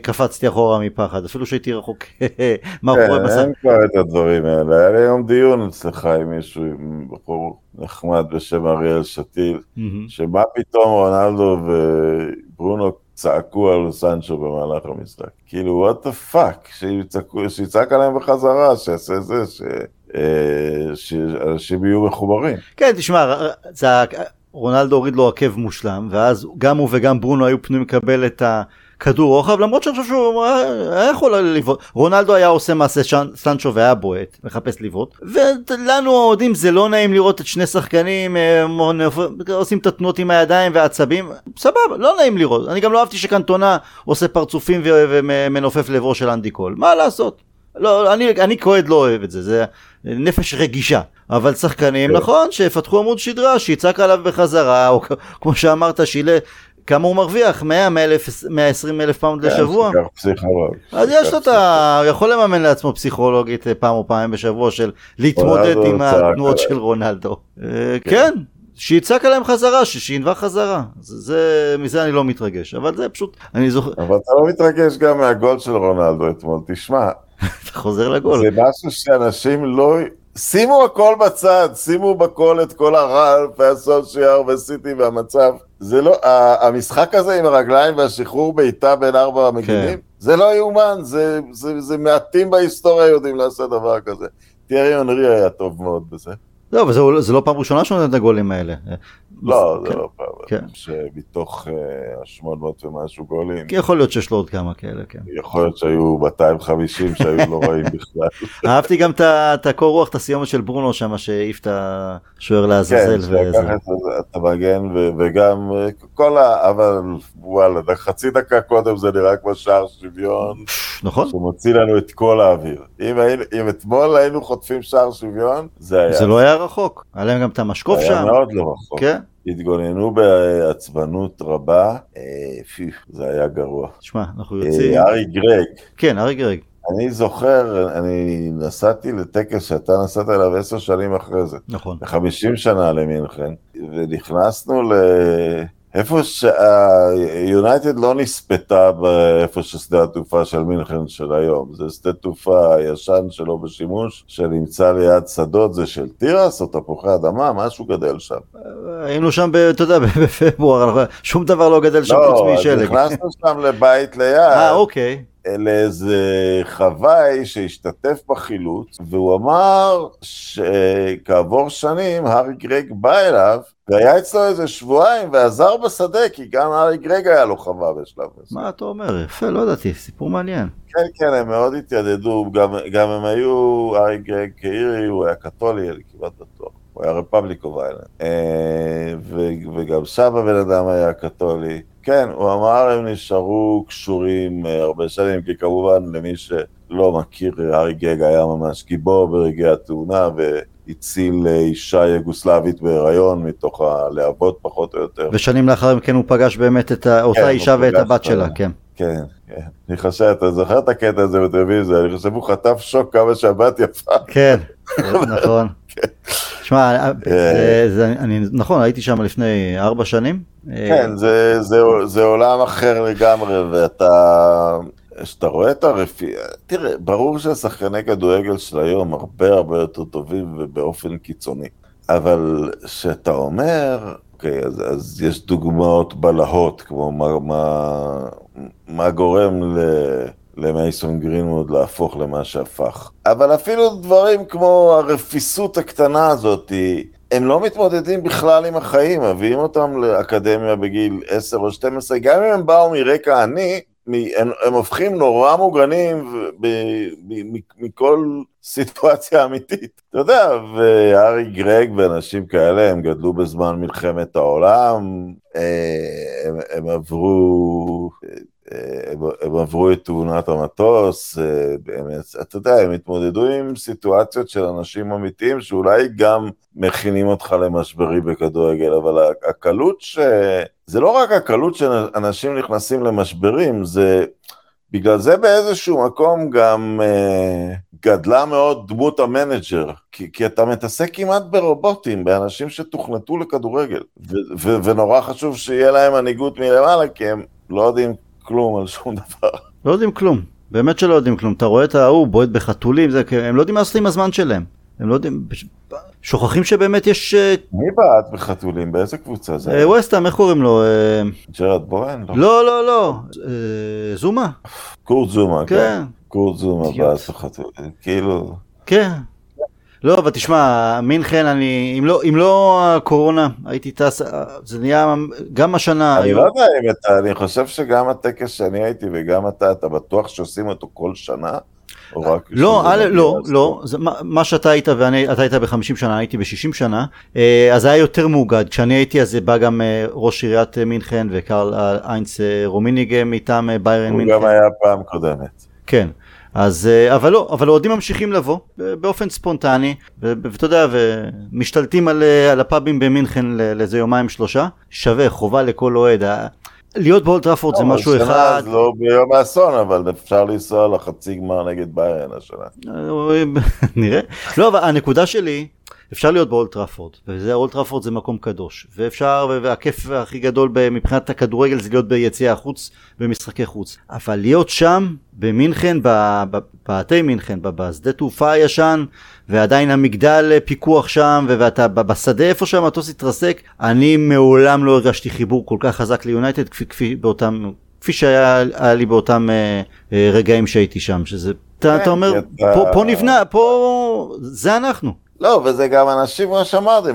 קפצתי אחורה מפחד, אפילו שהייתי רחוק מאחורי כן, בסך. אין כבר את הדברים האלה. היה לי היום דיון אצלך עם מישהו, עם בחור נחמד בשם אריאל שתיל. שמה פתאום רונלדו וברונו צעקו על סנצ'ו במהלך המשחק. כאילו, what the fuck, שיצעק עליהם בחזרה, שיעשה זה, ש... אה, שאנשים יהיו מחוברים. כן, תשמע, רונלדו הוריד לו עקב מושלם, ואז גם הוא וגם ברונו היו פנויים לקבל את הכדור רוחב, למרות שאני חושב שהוא היה היה יכול לבעוט. רונלדו היה עושה מעשה סנצ'ו והיה בועט, מחפש לבעוט, ולנו האוהדים זה לא נעים לראות את שני שחקנים אה, עושים את התנועות עם הידיים והעצבים, סבבה, לא נעים לראות. אני גם לא אהבתי שקנטונה עושה פרצופים ומנופף לעברו של אנדי קול, מה לעשות? לא, אני, אני כאוהד לא אוהב את זה, זה נפש רגישה. אבל שחקנים, כן. נכון, שיפתחו עמוד שדרה, שיצעק עליו בחזרה, או כמו שאמרת, שילה, כמה הוא מרוויח? 100, 100 אלף, 120 אלף pound לשבוע? כן. אז יש לו את ה... הוא יכול לממן לעצמו פסיכולוגית אה, פעם או פעם בשבוע של להתמודד עם התנועות. של רונלדו. אה, כן, שיצעק עליהם חזרה, שינבח חזרה. זה, זה, מזה אני לא מתרגש, אבל זה פשוט, אני זוכר, אבל אתה לא מתרגש גם מהגול של רונלדו אתמול, תשמע, אתה חוזר לגול. זה משהו שאנשים לא... שימו הכל בצד, שימו בכל את כל הרעל והסולשיאר וסיטי והמצב. זה לא, המשחק הזה עם הרגליים והשחרור בעיטה בין ארבע המגינים, זה לא יאומן, זה, זה, זה מעטים בהיסטוריה יודעים לעשות דבר כזה. תיארי אונרי היה טוב מאוד בזה. לא, אבל זה, זה לא פעם ראשונה שהוא נותן את הגולים האלה. לא, כן. זה לא פעם, כן. שמתוך ה-800 ומשהו גולים, כי יכול להיות שיש לו עוד כמה כאלה, כן. יכול להיות שהיו 250 שהיו לא רואים בכלל. אהבתי גם את הקור רוח, את הסיומת של ברונו שם, שהעיף את השוער לעזאזל. כן, שלקח. את- המגן וגם אה, כל ה... אבל וואלה, חצי דקה קודם זה נראה כמו שער שוויון, נכון? שמוציא לנו את כל האוויר. אם אתמול היינו חוטפים שער שוויון, זה היה... זה לא היה רחוק. היה להם גם את המשקוף היה שם. מאוד לא רחוק. כן. התגוננו בעצבנות רבה, אה, פי, זה היה גרוע. תשמע, אנחנו יוצאים. אה, ארי גרג, כן, ארי גרג. אני זוכר, אני נסעתי לטקס שאתה נסעת אליו עשר שנים אחרי זה. נכון. וחמישים שנה למינכן, ונכנסנו ל... איפה שהיונייטד לא נספתה באיפה ששדה התעופה של מינכן של היום, זה שדה תעופה ישן שלא בשימוש, שנמצא ליד שדות, זה של תירס או תפוחי אדמה, משהו גדל שם. היינו שם, אתה יודע, בפברואר, שום דבר לא גדל שם חוץ לא, אז משלג. נכנסנו שם לבית ליד. אה, אוקיי. לאיזה חוואי שהשתתף בחילוץ, והוא אמר שכעבור שנים הארי גרג בא אליו, והיה אצלו איזה שבועיים ועזר בשדה, כי גם הארי גרג היה לו חווה בשלב הזה. מה אתה אומר? יפה, לא ידעתי, סיפור מעניין. כן, כן, הם מאוד התיידדו, גם, גם הם היו, הארי גרג כאירי, הוא היה קתולי, אני כמעט בטוח. הוא היה רפבליק אוף איילנד. וגם שם הבן אדם היה קתולי. כן, הוא אמר הם נשארו קשורים אה, הרבה שנים, כי כמובן למי שלא מכיר, הארי גג היה ממש גיבור ברגעי התאונה, והציל אה, אישה יוגוסלבית בהיריון מתוך הלהבות פחות או יותר. ושנים לאחר מכן הוא פגש באמת את ה- אותה כן, אישה ואת הבת. שלה, כן. כן, כן. אני חושב, אתה זוכר את הקטע הזה בטלוויזיה? אני חושב הוא חטף שוק כמה שהבת יפה. כן, נכון. שמע, אה. זה- זה- אני, נכון, הייתי שם לפני ארבע שנים. אה, כן, זה, זה, זה עולם אחר לגמרי, ואתה... כשאתה רואה את הרפי... תראה, ברור שהשחקני כדורגל של היום הרבה הרבה יותר טובים ובאופן קיצוני. אבל כשאתה אומר, אוקיי, אז, אז יש דוגמאות בלהות, כמו מה, מה, מה גורם ל... למייסון גרינווד להפוך למה שהפך. אבל אפילו דברים כמו הרפיסות הקטנה הזאת, הם לא מתמודדים בכלל עם החיים, מביאים אותם לאקדמיה בגיל 10 או 12, גם אם הם באו מרקע עני, הם, הם הופכים נורא מוגנים ב- ב- מ- מכל סיטואציה אמיתית. אתה יודע, והארי גרג ואנשים כאלה, הם גדלו בזמן מלחמת העולם, אה, הם, הם עברו... הם עברו את תאונת המטוס, אה, באמת, אתה יודע, הם התמודדו עם סיטואציות של אנשים אמיתיים שאולי גם מכינים אותך למשברי בכדורגל, אבל הקלות ש... זה לא רק הקלות שאנשים נכנסים למשברים, זה בגלל זה באיזשהו מקום גם אה, גדלה מאוד דמות המנג'ר, כי, כי אתה מתעסק כמעט ברובוטים, באנשים שתוכנתו לכדורגל, ו, ו, ונורא חשוב שיהיה להם מנהיגות מלמעלה, כי הם לא יודעים כלום על שום דבר. לא יודעים כלום, באמת שלא יודעים כלום. אתה רואה את ההוא בועט בחתולים, זה, הם לא יודעים מה לעשות עם הזמן שלהם. הם לא יודעים, שוכחים שבאמת יש... אה, מי בעט בחתולים? באיזה קבוצה זה? אה, ווסטהאם, איך קוראים לו? אה, ג'רד בוהן? לא, לא, לא. זומה? קורט זומה, כן. כן. קורט זומה בעט בחתולים. כאילו... כן. לא, אבל תשמע, מינכן, אני, אם לא, אם לא הקורונה, הייתי טס, זה נהיה, גם השנה... אני לא יודע אם אתה, אני חושב שגם הטקס שאני הייתי וגם אתה, אתה בטוח שעושים אותו כל שנה? לא, א', לא, לא, זה, מה, מה שאתה היית ואני, אתה היית ב-50 שנה, הייתי ב-60 שנה, אה, אז היה יותר מאוגד, כשאני הייתי אז בא גם אה, ראש עיריית אה, מינכן וקרל איינץ רומיניגה מטעם ביירן מינכן. הוא גם היה פעם קודמת. כן. אז אבל לא, אבל אוהדים ממשיכים לבוא באופן ספונטני ואתה יודע ומשתלטים על, על הפאבים במינכן לאיזה יומיים שלושה שווה חובה לכל אוהד להיות באולטראפורד זה לא, משהו אחד. לא ביום האסון, אבל אפשר לנסוע לחצי גמר נגד ביירן השנה. נראה. לא, אבל הנקודה שלי, אפשר להיות באולד טראפורד, וזה אולד טראפורד זה מקום קדוש, ואפשר, והכיף הכי גדול מבחינת הכדורגל זה להיות ביציעי החוץ, במשחקי חוץ. אבל להיות שם, במינכן, בפאתי מינכן, בשדה תעופה הישן, ועדיין המגדל פיקוח שם, ואתה בשדה איפה שהמטוס התרסק, אני מעולם לא הרגשתי חיבור כל כך חזק ליונייטד כפי, כפי באותם, כפי שהיה לי באותם אה, אה, רגעים שהייתי שם, שזה, אתה, אתה כן, אומר, פה, פה נבנה, פה, זה אנחנו. לא, וזה גם אנשים, כמו שאמרתי,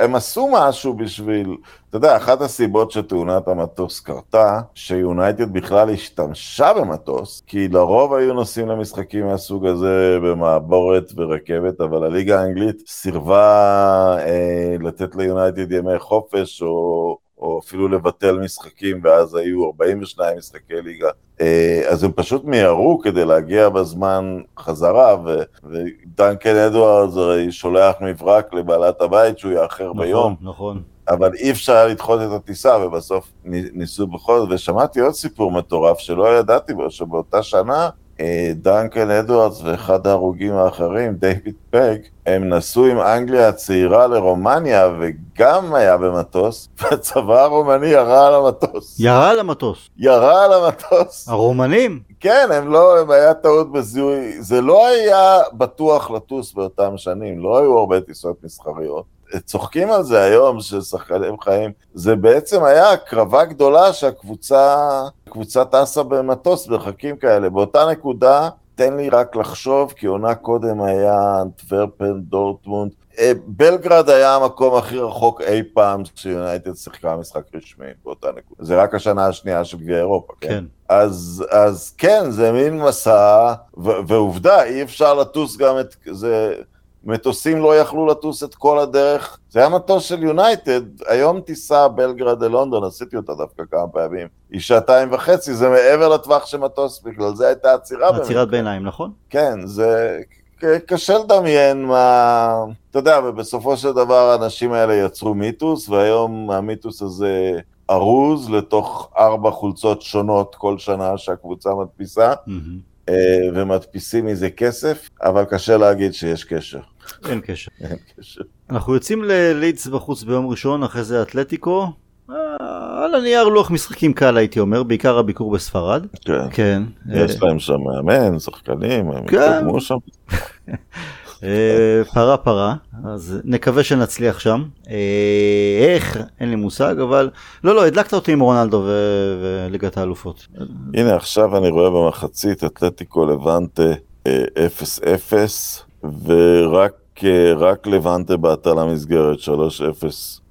הם עשו משהו בשביל, אתה יודע, אחת הסיבות שתאונת המטוס קרתה, שיונייטד בכלל השתמשה במטוס, כי לרוב היו נוסעים למשחקים מהסוג הזה במעבורת ורכבת, אבל הליגה האנגלית סירבה אה, לתת ליונייטד ימי חופש, או... או אפילו לבטל משחקים, ואז היו 42 משחקי ליגה. אה, אז הם פשוט מיהרו כדי להגיע בזמן חזרה, ו- ודנקן אדוארדס הרי שולח מברק לבעלת הבית שהוא יאחר נכון, ביום. נכון. אבל אי אפשר היה לדחות את הטיסה, ובסוף ניסו בכל זאת, ושמעתי עוד סיפור מטורף שלא ידעתי בו, שבאותה שנה אה, דנקן אדוארדס ואחד ההרוגים האחרים, דיוויד פג, הם נסעו עם אנגליה הצעירה לרומניה וגם היה במטוס, והצבא הרומני ירה על המטוס. ירה על המטוס? ירה על המטוס. הרומנים? כן, הם לא, הם היה טעות בזיהוי, זה לא היה בטוח לטוס באותם שנים, לא היו הרבה טיסות מסחריות. צוחקים על זה היום, ששחקנים חיים, זה בעצם היה הקרבה גדולה שהקבוצה קבוצה טסה במטוס מרחקים כאלה. באותה נקודה, תן לי רק לחשוב, כי עונה קודם היה אנטוורפן, דורטמונד. אה, בלגרד היה המקום הכי רחוק אי פעם שיונייטד שיחקה משחק רשמי באותה נקודה. זה רק השנה השנייה של גביע אירופה, כן? כן. אז, אז כן, זה מין מסע, ועובדה, אי אפשר לטוס גם את... זה... מטוסים לא יכלו לטוס את כל הדרך, זה היה מטוס של יונייטד, היום טיסה בלגרד ללונדון, עשיתי אותה דווקא כמה פעמים, היא שעתיים וחצי, זה מעבר לטווח של מטוס, בגלל זה הייתה עצירה. עצירת ביניים, נכון? כן, זה קשה לדמיין מה... אתה יודע, ובסופו של דבר האנשים האלה יצרו מיתוס, והיום המיתוס הזה ארוז לתוך ארבע חולצות שונות כל שנה שהקבוצה מדפיסה. Mm-hmm. ומדפיסים מזה כסף, אבל קשה להגיד שיש קשר. אין קשר. אין קשר. אנחנו יוצאים ללידס בחוץ ביום ראשון, אחרי זה אתלטיקו. אה, על הנייר לוח משחקים קל הייתי אומר, בעיקר הביקור בספרד. כן. כן. יש להם שם מאמן, שחקנים, הם כן. שם. אה, פרה פרה, אז נקווה שנצליח שם. אה, איך, אין לי מושג, אבל לא, לא, הדלקת אותי עם רונלדו וליגת האלופות. הנה עכשיו אני רואה במחצית אתלטיקו לבנטה 0-0, ורק רק לבנטה בעטה למסגרת 3-0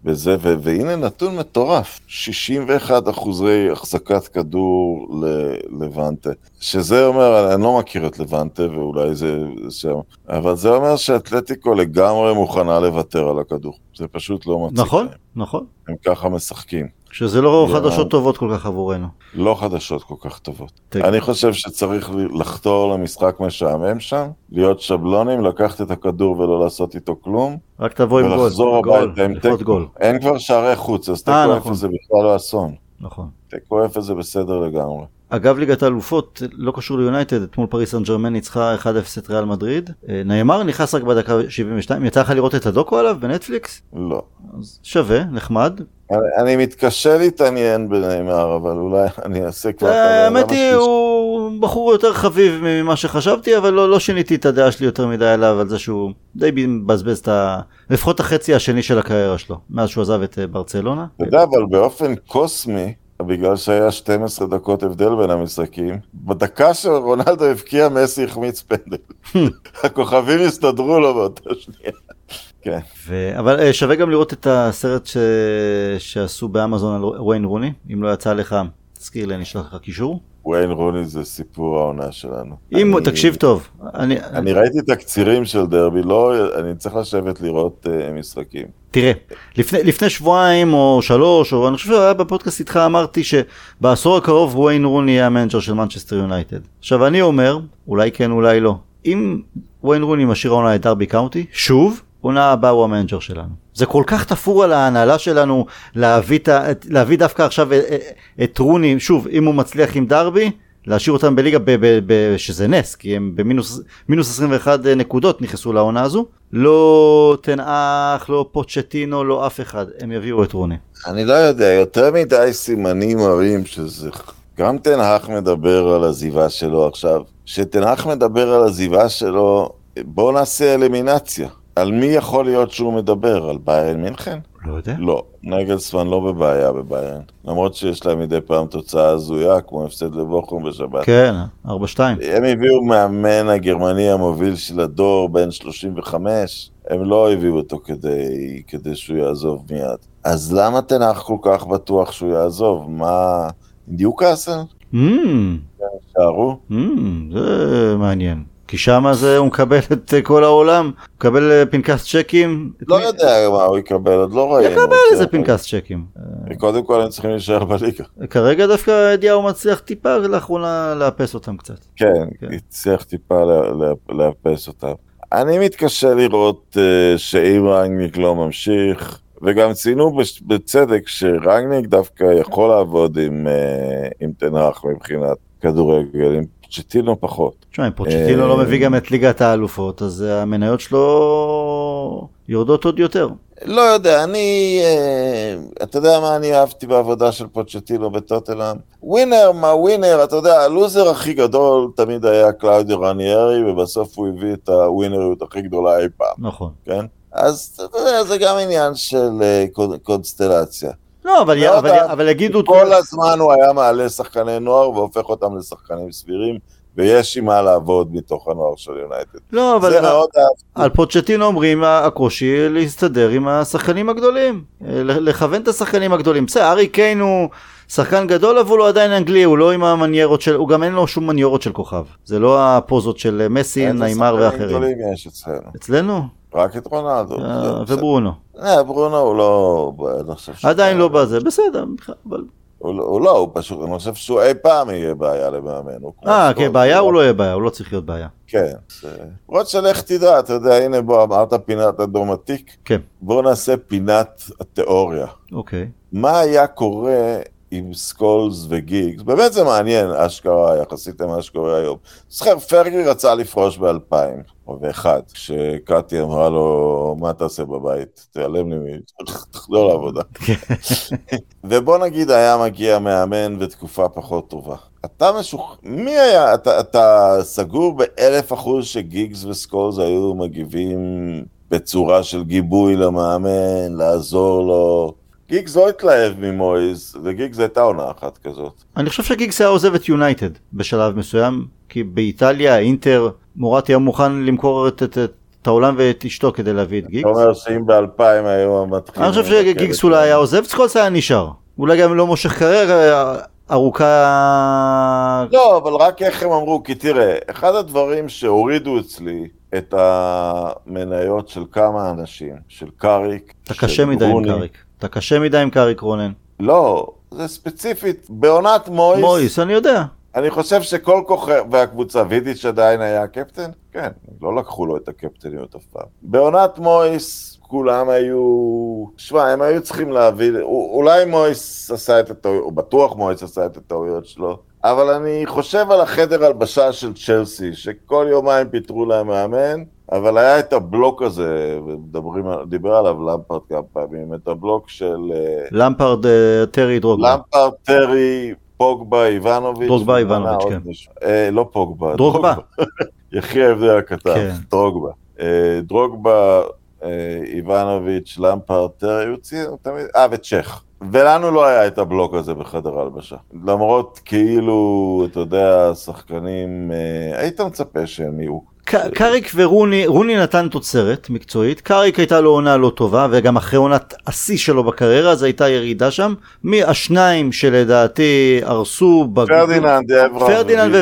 בזה, ו- והנה נתון מטורף, 61 אחוזי החזקת כדור ללבנטה, שזה אומר, אני לא מכיר את לבנטה ואולי זה שם, אבל זה אומר שאתלטיקו לגמרי מוכנה לוותר על הכדור, זה פשוט לא מציג נכון, להם. נכון. הם ככה משחקים. שזה לא. חדשות טובות כל כך עבורנו. לא חדשות כל כך טובות. תק... אני חושב שצריך לחתור למשחק משעמם שם, להיות שבלונים, לקחת את הכדור ולא לעשות איתו כלום. רק תבוא עם גול. ולחזור הביתה עם תיקו. אין כבר שערי חוץ, אז תיקו אה, נכון. זה בכלל לא אסון. נכון. תיקו אפס זה בסדר לגמרי. אגב ליגת האלופות, לא קשור ליונייטד, אתמול פריס סן ג'רמן ניצחה 1-0 את ריאל מדריד. אה, נאמר נכנס רק בדקה 72, יצא לך לראות את הדוקו עליו בנטפליקס? לא. אז שווה, נחמד. אני, אני מתקשה להתעניין בנאמר, אבל אולי אני אעשה כבר... אה, האמת היא, הוא בחור יותר חביב ממה שחשבתי, אבל לא, לא שיניתי את הדעה שלי יותר מדי עליו, על זה שהוא די מבזבז את ה... לפחות החצי השני של הקריירה שלו, מאז שהוא עזב את אה, ברצלונה. אתה יודע, אבל באופן קוסמי, בגלל שהיה 12 דקות הבדל בין המשחקים, בדקה שרונלדו הבקיע, מסי החמיץ פנדל. הכוכבים הסתדרו לו באותה שנייה. כן. ו... אבל אה, שווה גם לראות את הסרט ש... שעשו באמזון על וויין רוני, אם לא יצא לך, תזכיר לי, אני אשלח לך קישור. וויין רוני זה סיפור העונה שלנו. אם, אני, תקשיב טוב, אני, אני ראיתי תקצירים של דרבי, לא, אני צריך לשבת לראות uh, משחקים. תראה, לפני, לפני שבועיים או שלוש, או אני חושב שהיה בפודקאסט איתך אמרתי שבעשור הקרוב וויין רוני יהיה ה manager של מנצ'סטר יונייטד. עכשיו אני אומר, אולי כן אולי לא, אם וויין רוני משאיר העונה את דרבי קאונטי, שוב, עונה הבאה הוא ה manager שלנו. זה כל כך תפור על ההנהלה שלנו להביא, להביא דווקא עכשיו את, את רוני, שוב, אם הוא מצליח עם דרבי, להשאיר אותם בליגה, ב, ב, ב, שזה נס, כי הם במינוס 21 נקודות נכנסו לעונה הזו. לא טן האח, לא פוצ'טינו, לא אף אחד, הם יביאו את רוני. אני לא יודע, יותר מדי סימנים מראים שזה... גם תנאך מדבר על עזיבה שלו עכשיו. כשתנאך מדבר על עזיבה שלו, בואו נעשה אלימינציה. על מי יכול להיות שהוא מדבר? על ביירן מינכן? לא יודע. לא, נגלסמן לא בבעיה בביירן. למרות שיש להם מדי פעם תוצאה הזויה, כמו הפסד לבוכום בשבת. כן, 4-2. הם הביאו מאמן הגרמני המוביל של הדור, בן 35, הם לא הביאו אותו כדי, כדי שהוא יעזוב מיד. אז למה תנח כל כך בטוח שהוא יעזוב? מה... ניוקאסל? Mm, שערו? mm, זה מעניין. כי שם זה הוא מקבל את כל העולם, מקבל אה, פנקס צ'קים. לא מי- יודע מה הוא יקבל, עוד לא ראינו. יקבל איזה זה. פנקס צ'קים. קודם כל הם צריכים להישאר בליגה. כרגע דווקא אדיהו מצליח טיפה לאחרונה לאפס אותם קצת. כן, כן. הצליח טיפה לאפס אותם. אני מתקשה לראות אה, שאם רנגניק לא ממשיך, וגם ציינו בש- בצדק שרנגניק דווקא יכול לעבוד עם, אה, עם תנח מבחינת כדורגל, עם צ'טינו פחות. תשמע, אם פוצ'טינו לא מביא גם את ליגת האלופות, אז המניות שלו יורדות עוד יותר. לא יודע, אני... אה, אתה יודע מה אני אהבתי בעבודה של פוצ'טינו בטוטלאם? ווינר, מה ווינר, אתה יודע, הלוזר הכי גדול תמיד היה קלאודיו רניירי, ובסוף הוא הביא את הווינריות הכי גדולה אי פעם, נכון. כן? אז אתה יודע, זה גם עניין של אה, קונ- קונסטלציה. לא, אבל, לא אבל, אבל יגידו... כל הזמן הוא היה מעלה שחקני נוער והופך אותם לשחקנים סבירים, ויש עם מה לעבוד מתוך הנוער של יונייטד. לא, אבל... זה מאוד אהבתי. על פוצ'טינו אומרים הקושי להסתדר עם השחקנים הגדולים, אה, לכוון את השחקנים הגדולים. בסדר, ארי קיין הוא שחקן גדול אבל הוא עדיין אנגלי, הוא לא עם המניירות של, הוא גם אין לו שום מניירות של כוחב. זה לא הפוזות של מסי, איזה ניימר שחקנים ואחרים. גדולים יש אצלנו? אצלנו? רק את רונלדו. אה. וברונו. אה, ברונו הוא לא... עדיין לא בזה, בסדר, אבל... הוא לא- הוא לא, הוא פשוט, אני חושב שהוא אי פעם יהיה בעיה למאמן. אה, כן, בעיה הוא לא יהיה בעיה, הוא לא צריך להיות בעיה. כן. למרות שלך תדע, אתה יודע, הנה בוא, אמרת פינת הדומטיק, כן, בוא נעשה פינת התיאוריה. אוקיי. מה היה קורה עם סקולס וגיגס? באמת זה מעניין, אשכרה, יחסית למה שקורה היום. זוכר, פרגי רצה לפרוש ב-2000, או ב-1, כשקטי אמרה לו, מה תעשה בבית? תיעלם לי, מ- תחזור לעבודה. ובוא נגיד היה מגיע מאמן ותקופה פחות טובה. אתה משוכ... מי היה? אתה, אתה סגור באלף אחוז שגיגס וסקולס היו מגיבים בצורה של גיבוי למאמן, לעזור לו. גיגס לא התלהב ממויז, וגיגס הייתה עונה אחת כזאת. אני חושב שגיגס היה עוזב את יונייטד בשלב מסוים, כי באיטליה, אינטר, מורטי היה מוכן למכור את, את, את, את העולם ואת אשתו כדי להביא את גיגס. אתה אומר שאם באלפיים היו מתחילים... אני חושב שגיגס אולי היה עוזב, סקולס היה נשאר. אולי גם לא מושך קריירה ארוכה... לא, אבל רק איך הם אמרו, כי תראה, אחד הדברים שהורידו אצלי את המניות של כמה אנשים, של קאריק, אתה של קשה מדי עם קאריק. אתה קשה מדי עם קאריק רונן. לא, זה ספציפית, בעונת מויס, מויס, אני יודע. אני חושב שכל כוכב, והקבוצה, וידיץ' עדיין היה הקפטן? כן, לא לקחו לו את הקפטניות אף פעם. בעונת מויס, כולם היו... שמע, הם היו צריכים להביא... אולי מויס עשה את הטעויות, או בטוח מויס עשה את הטעויות שלו, אבל אני חושב על החדר הלבשה של צ'לסי, שכל יומיים פיטרו להם מאמן, אבל היה את הבלוק הזה, ומדברים, דיבר עליו למפרד כמה פעמים, את הבלוק של... אה, למפרד, אה, טרי, דרוגבה. למפרד, טרי, פוגבה, איבנוביץ'. דרוגבה, איבנוביץ', כן. מישהו. אה, לא פוגבה. דרוגבה. יחי ההבדל הקטן, כן. דרוגבה. אה, דרוגבה, אה, איבנוביץ', למפרד, טרי, הוא ציין תמיד, אה, וצ'ך. ולנו לא היה את הבלוק הזה בחדר ההלבשה. למרות כאילו, אתה יודע, שחקנים, אה, היית מצפה שהם יהיו. קאריק ורוני, רוני נתן תוצרת מקצועית, קאריק הייתה לו עונה לא טובה וגם אחרי עונת השיא שלו בקריירה אז הייתה ירידה שם, מהשניים שלדעתי הרסו, פרדיננד. פרדיננד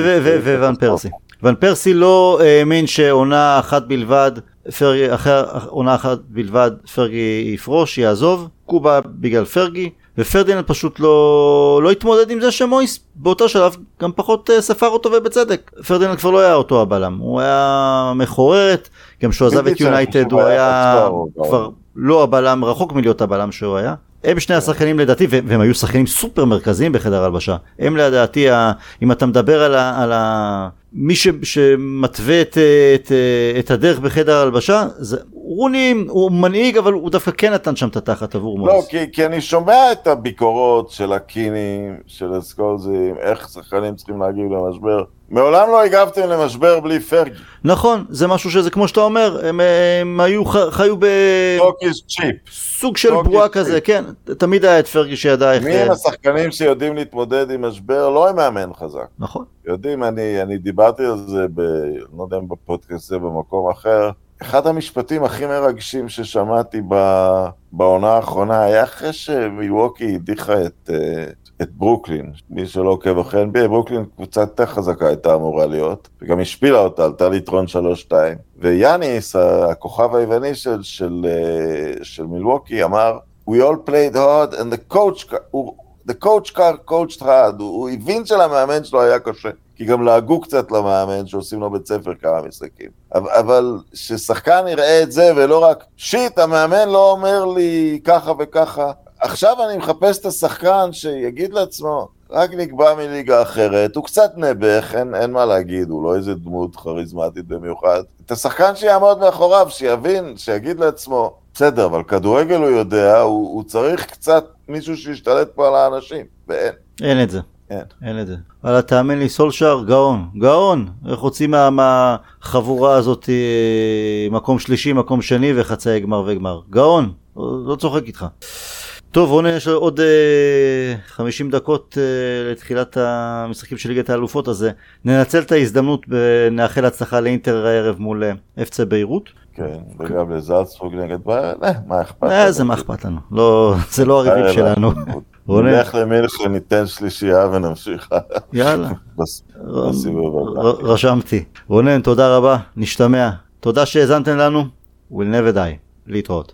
וואן פרסי. ואן פרסי לא האמין שעונה אחת בלבד, פרגי, אחרי עונה אחת בלבד פרגי יפרוש, יעזוב, קו בא בגלל פרגי, ופרדיננד פשוט לא, לא התמודד עם זה שמויס באותו שלב גם פחות אה, ספר אותו ובצדק. פרדיננד כבר לא היה אותו הבלם, הוא היה מחורר, גם כשהוא עזב את יונייטד הוא היה כבר לא הבלם, רחוק מלהיות הבלם שהוא היה. הם שני השחקנים לדעתי, והם היו שחקנים סופר מרכזיים בחדר הלבשה. הם לדעתי, אם אתה מדבר על ה... על ה... מי ש, שמתווה את, את, את הדרך בחדר הלבשה, זה, רוני הוא מנהיג אבל הוא דווקא כן נתן שם את התחת עבור לא, מויס. כי, כי אני שומע את הביקורות של הקינים, של הסקולזים, איך שחקנים צריכים להגיב למשבר. מעולם לא הגבתם למשבר בלי פרגי. נכון, זה משהו שזה כמו שאתה אומר, הם, הם היו, חיו talk is cheap. בסוג של בועה is כזה. כן, תמיד היה את פרגי שידע איך... מי הם השחקנים שיודעים להתמודד עם משבר? לא עם מאמן חזק. נכון. יודעים, אני, אני דיברתי על זה, ב, לא יודע אם בפודקאסט זה במקום אחר. אחד המשפטים הכי מרגשים ששמעתי ב, בעונה האחרונה היה אחרי שמילווקי הדיחה את, אה, את ברוקלין. מי שלא עוקב אחרי NBA, ברוקלין קבוצה יותר חזקה הייתה אמורה להיות, וגם השפילה אותה, עלתה ליתרון 3-2. ויאניס, הכוכב היווני של, של, אה, של מילווקי, אמר, We all played hard and the coach, the coach car coached hard, הוא, הוא הבין שלמאמן שלו היה קשה. כי גם לעגו קצת למאמן שעושים לו בית ספר כמה משחקים. אבל ששחקן יראה את זה ולא רק, שיט, המאמן לא אומר לי ככה וככה. עכשיו אני מחפש את השחקן שיגיד לעצמו, רק נקבע מליגה אחרת, הוא קצת נעבך, אין, אין מה להגיד, הוא לא איזה דמות כריזמטית במיוחד. את השחקן שיעמוד מאחוריו, שיבין, שיגיד לעצמו, בסדר, אבל כדורגל הוא יודע, הוא, הוא צריך קצת מישהו שישתלט פה על האנשים, ואין. אין את זה. אין. אין את זה. אבל תאמין לי, סולשר, גאון, גאון. איך הוציא מה- מהחבורה הזאת אה, מקום שלישי, מקום שני וחצאי גמר וגמר. גאון, לא צוחק איתך. טוב, רונן, יש לנו עוד אה, 50 דקות אה, לתחילת המשחקים של ליגת האלופות, אז אה, ננצל את ההזדמנות ונאחל הצלחה לאינטר הערב מול אה, אפצה ביירות. כן, וגם לזלצבורג נגד בייר, אה, מה אכפת? אה, זה מה אכפת לנו. לא, זה לא הריבים אה, שלנו. לא. רונן, נלך למינכן, ניתן שלישייה ונמשיך יאללה. רשמתי. רונן, תודה רבה, נשתמע. תודה שהאזנתם לנו, we'll never die. להתראות.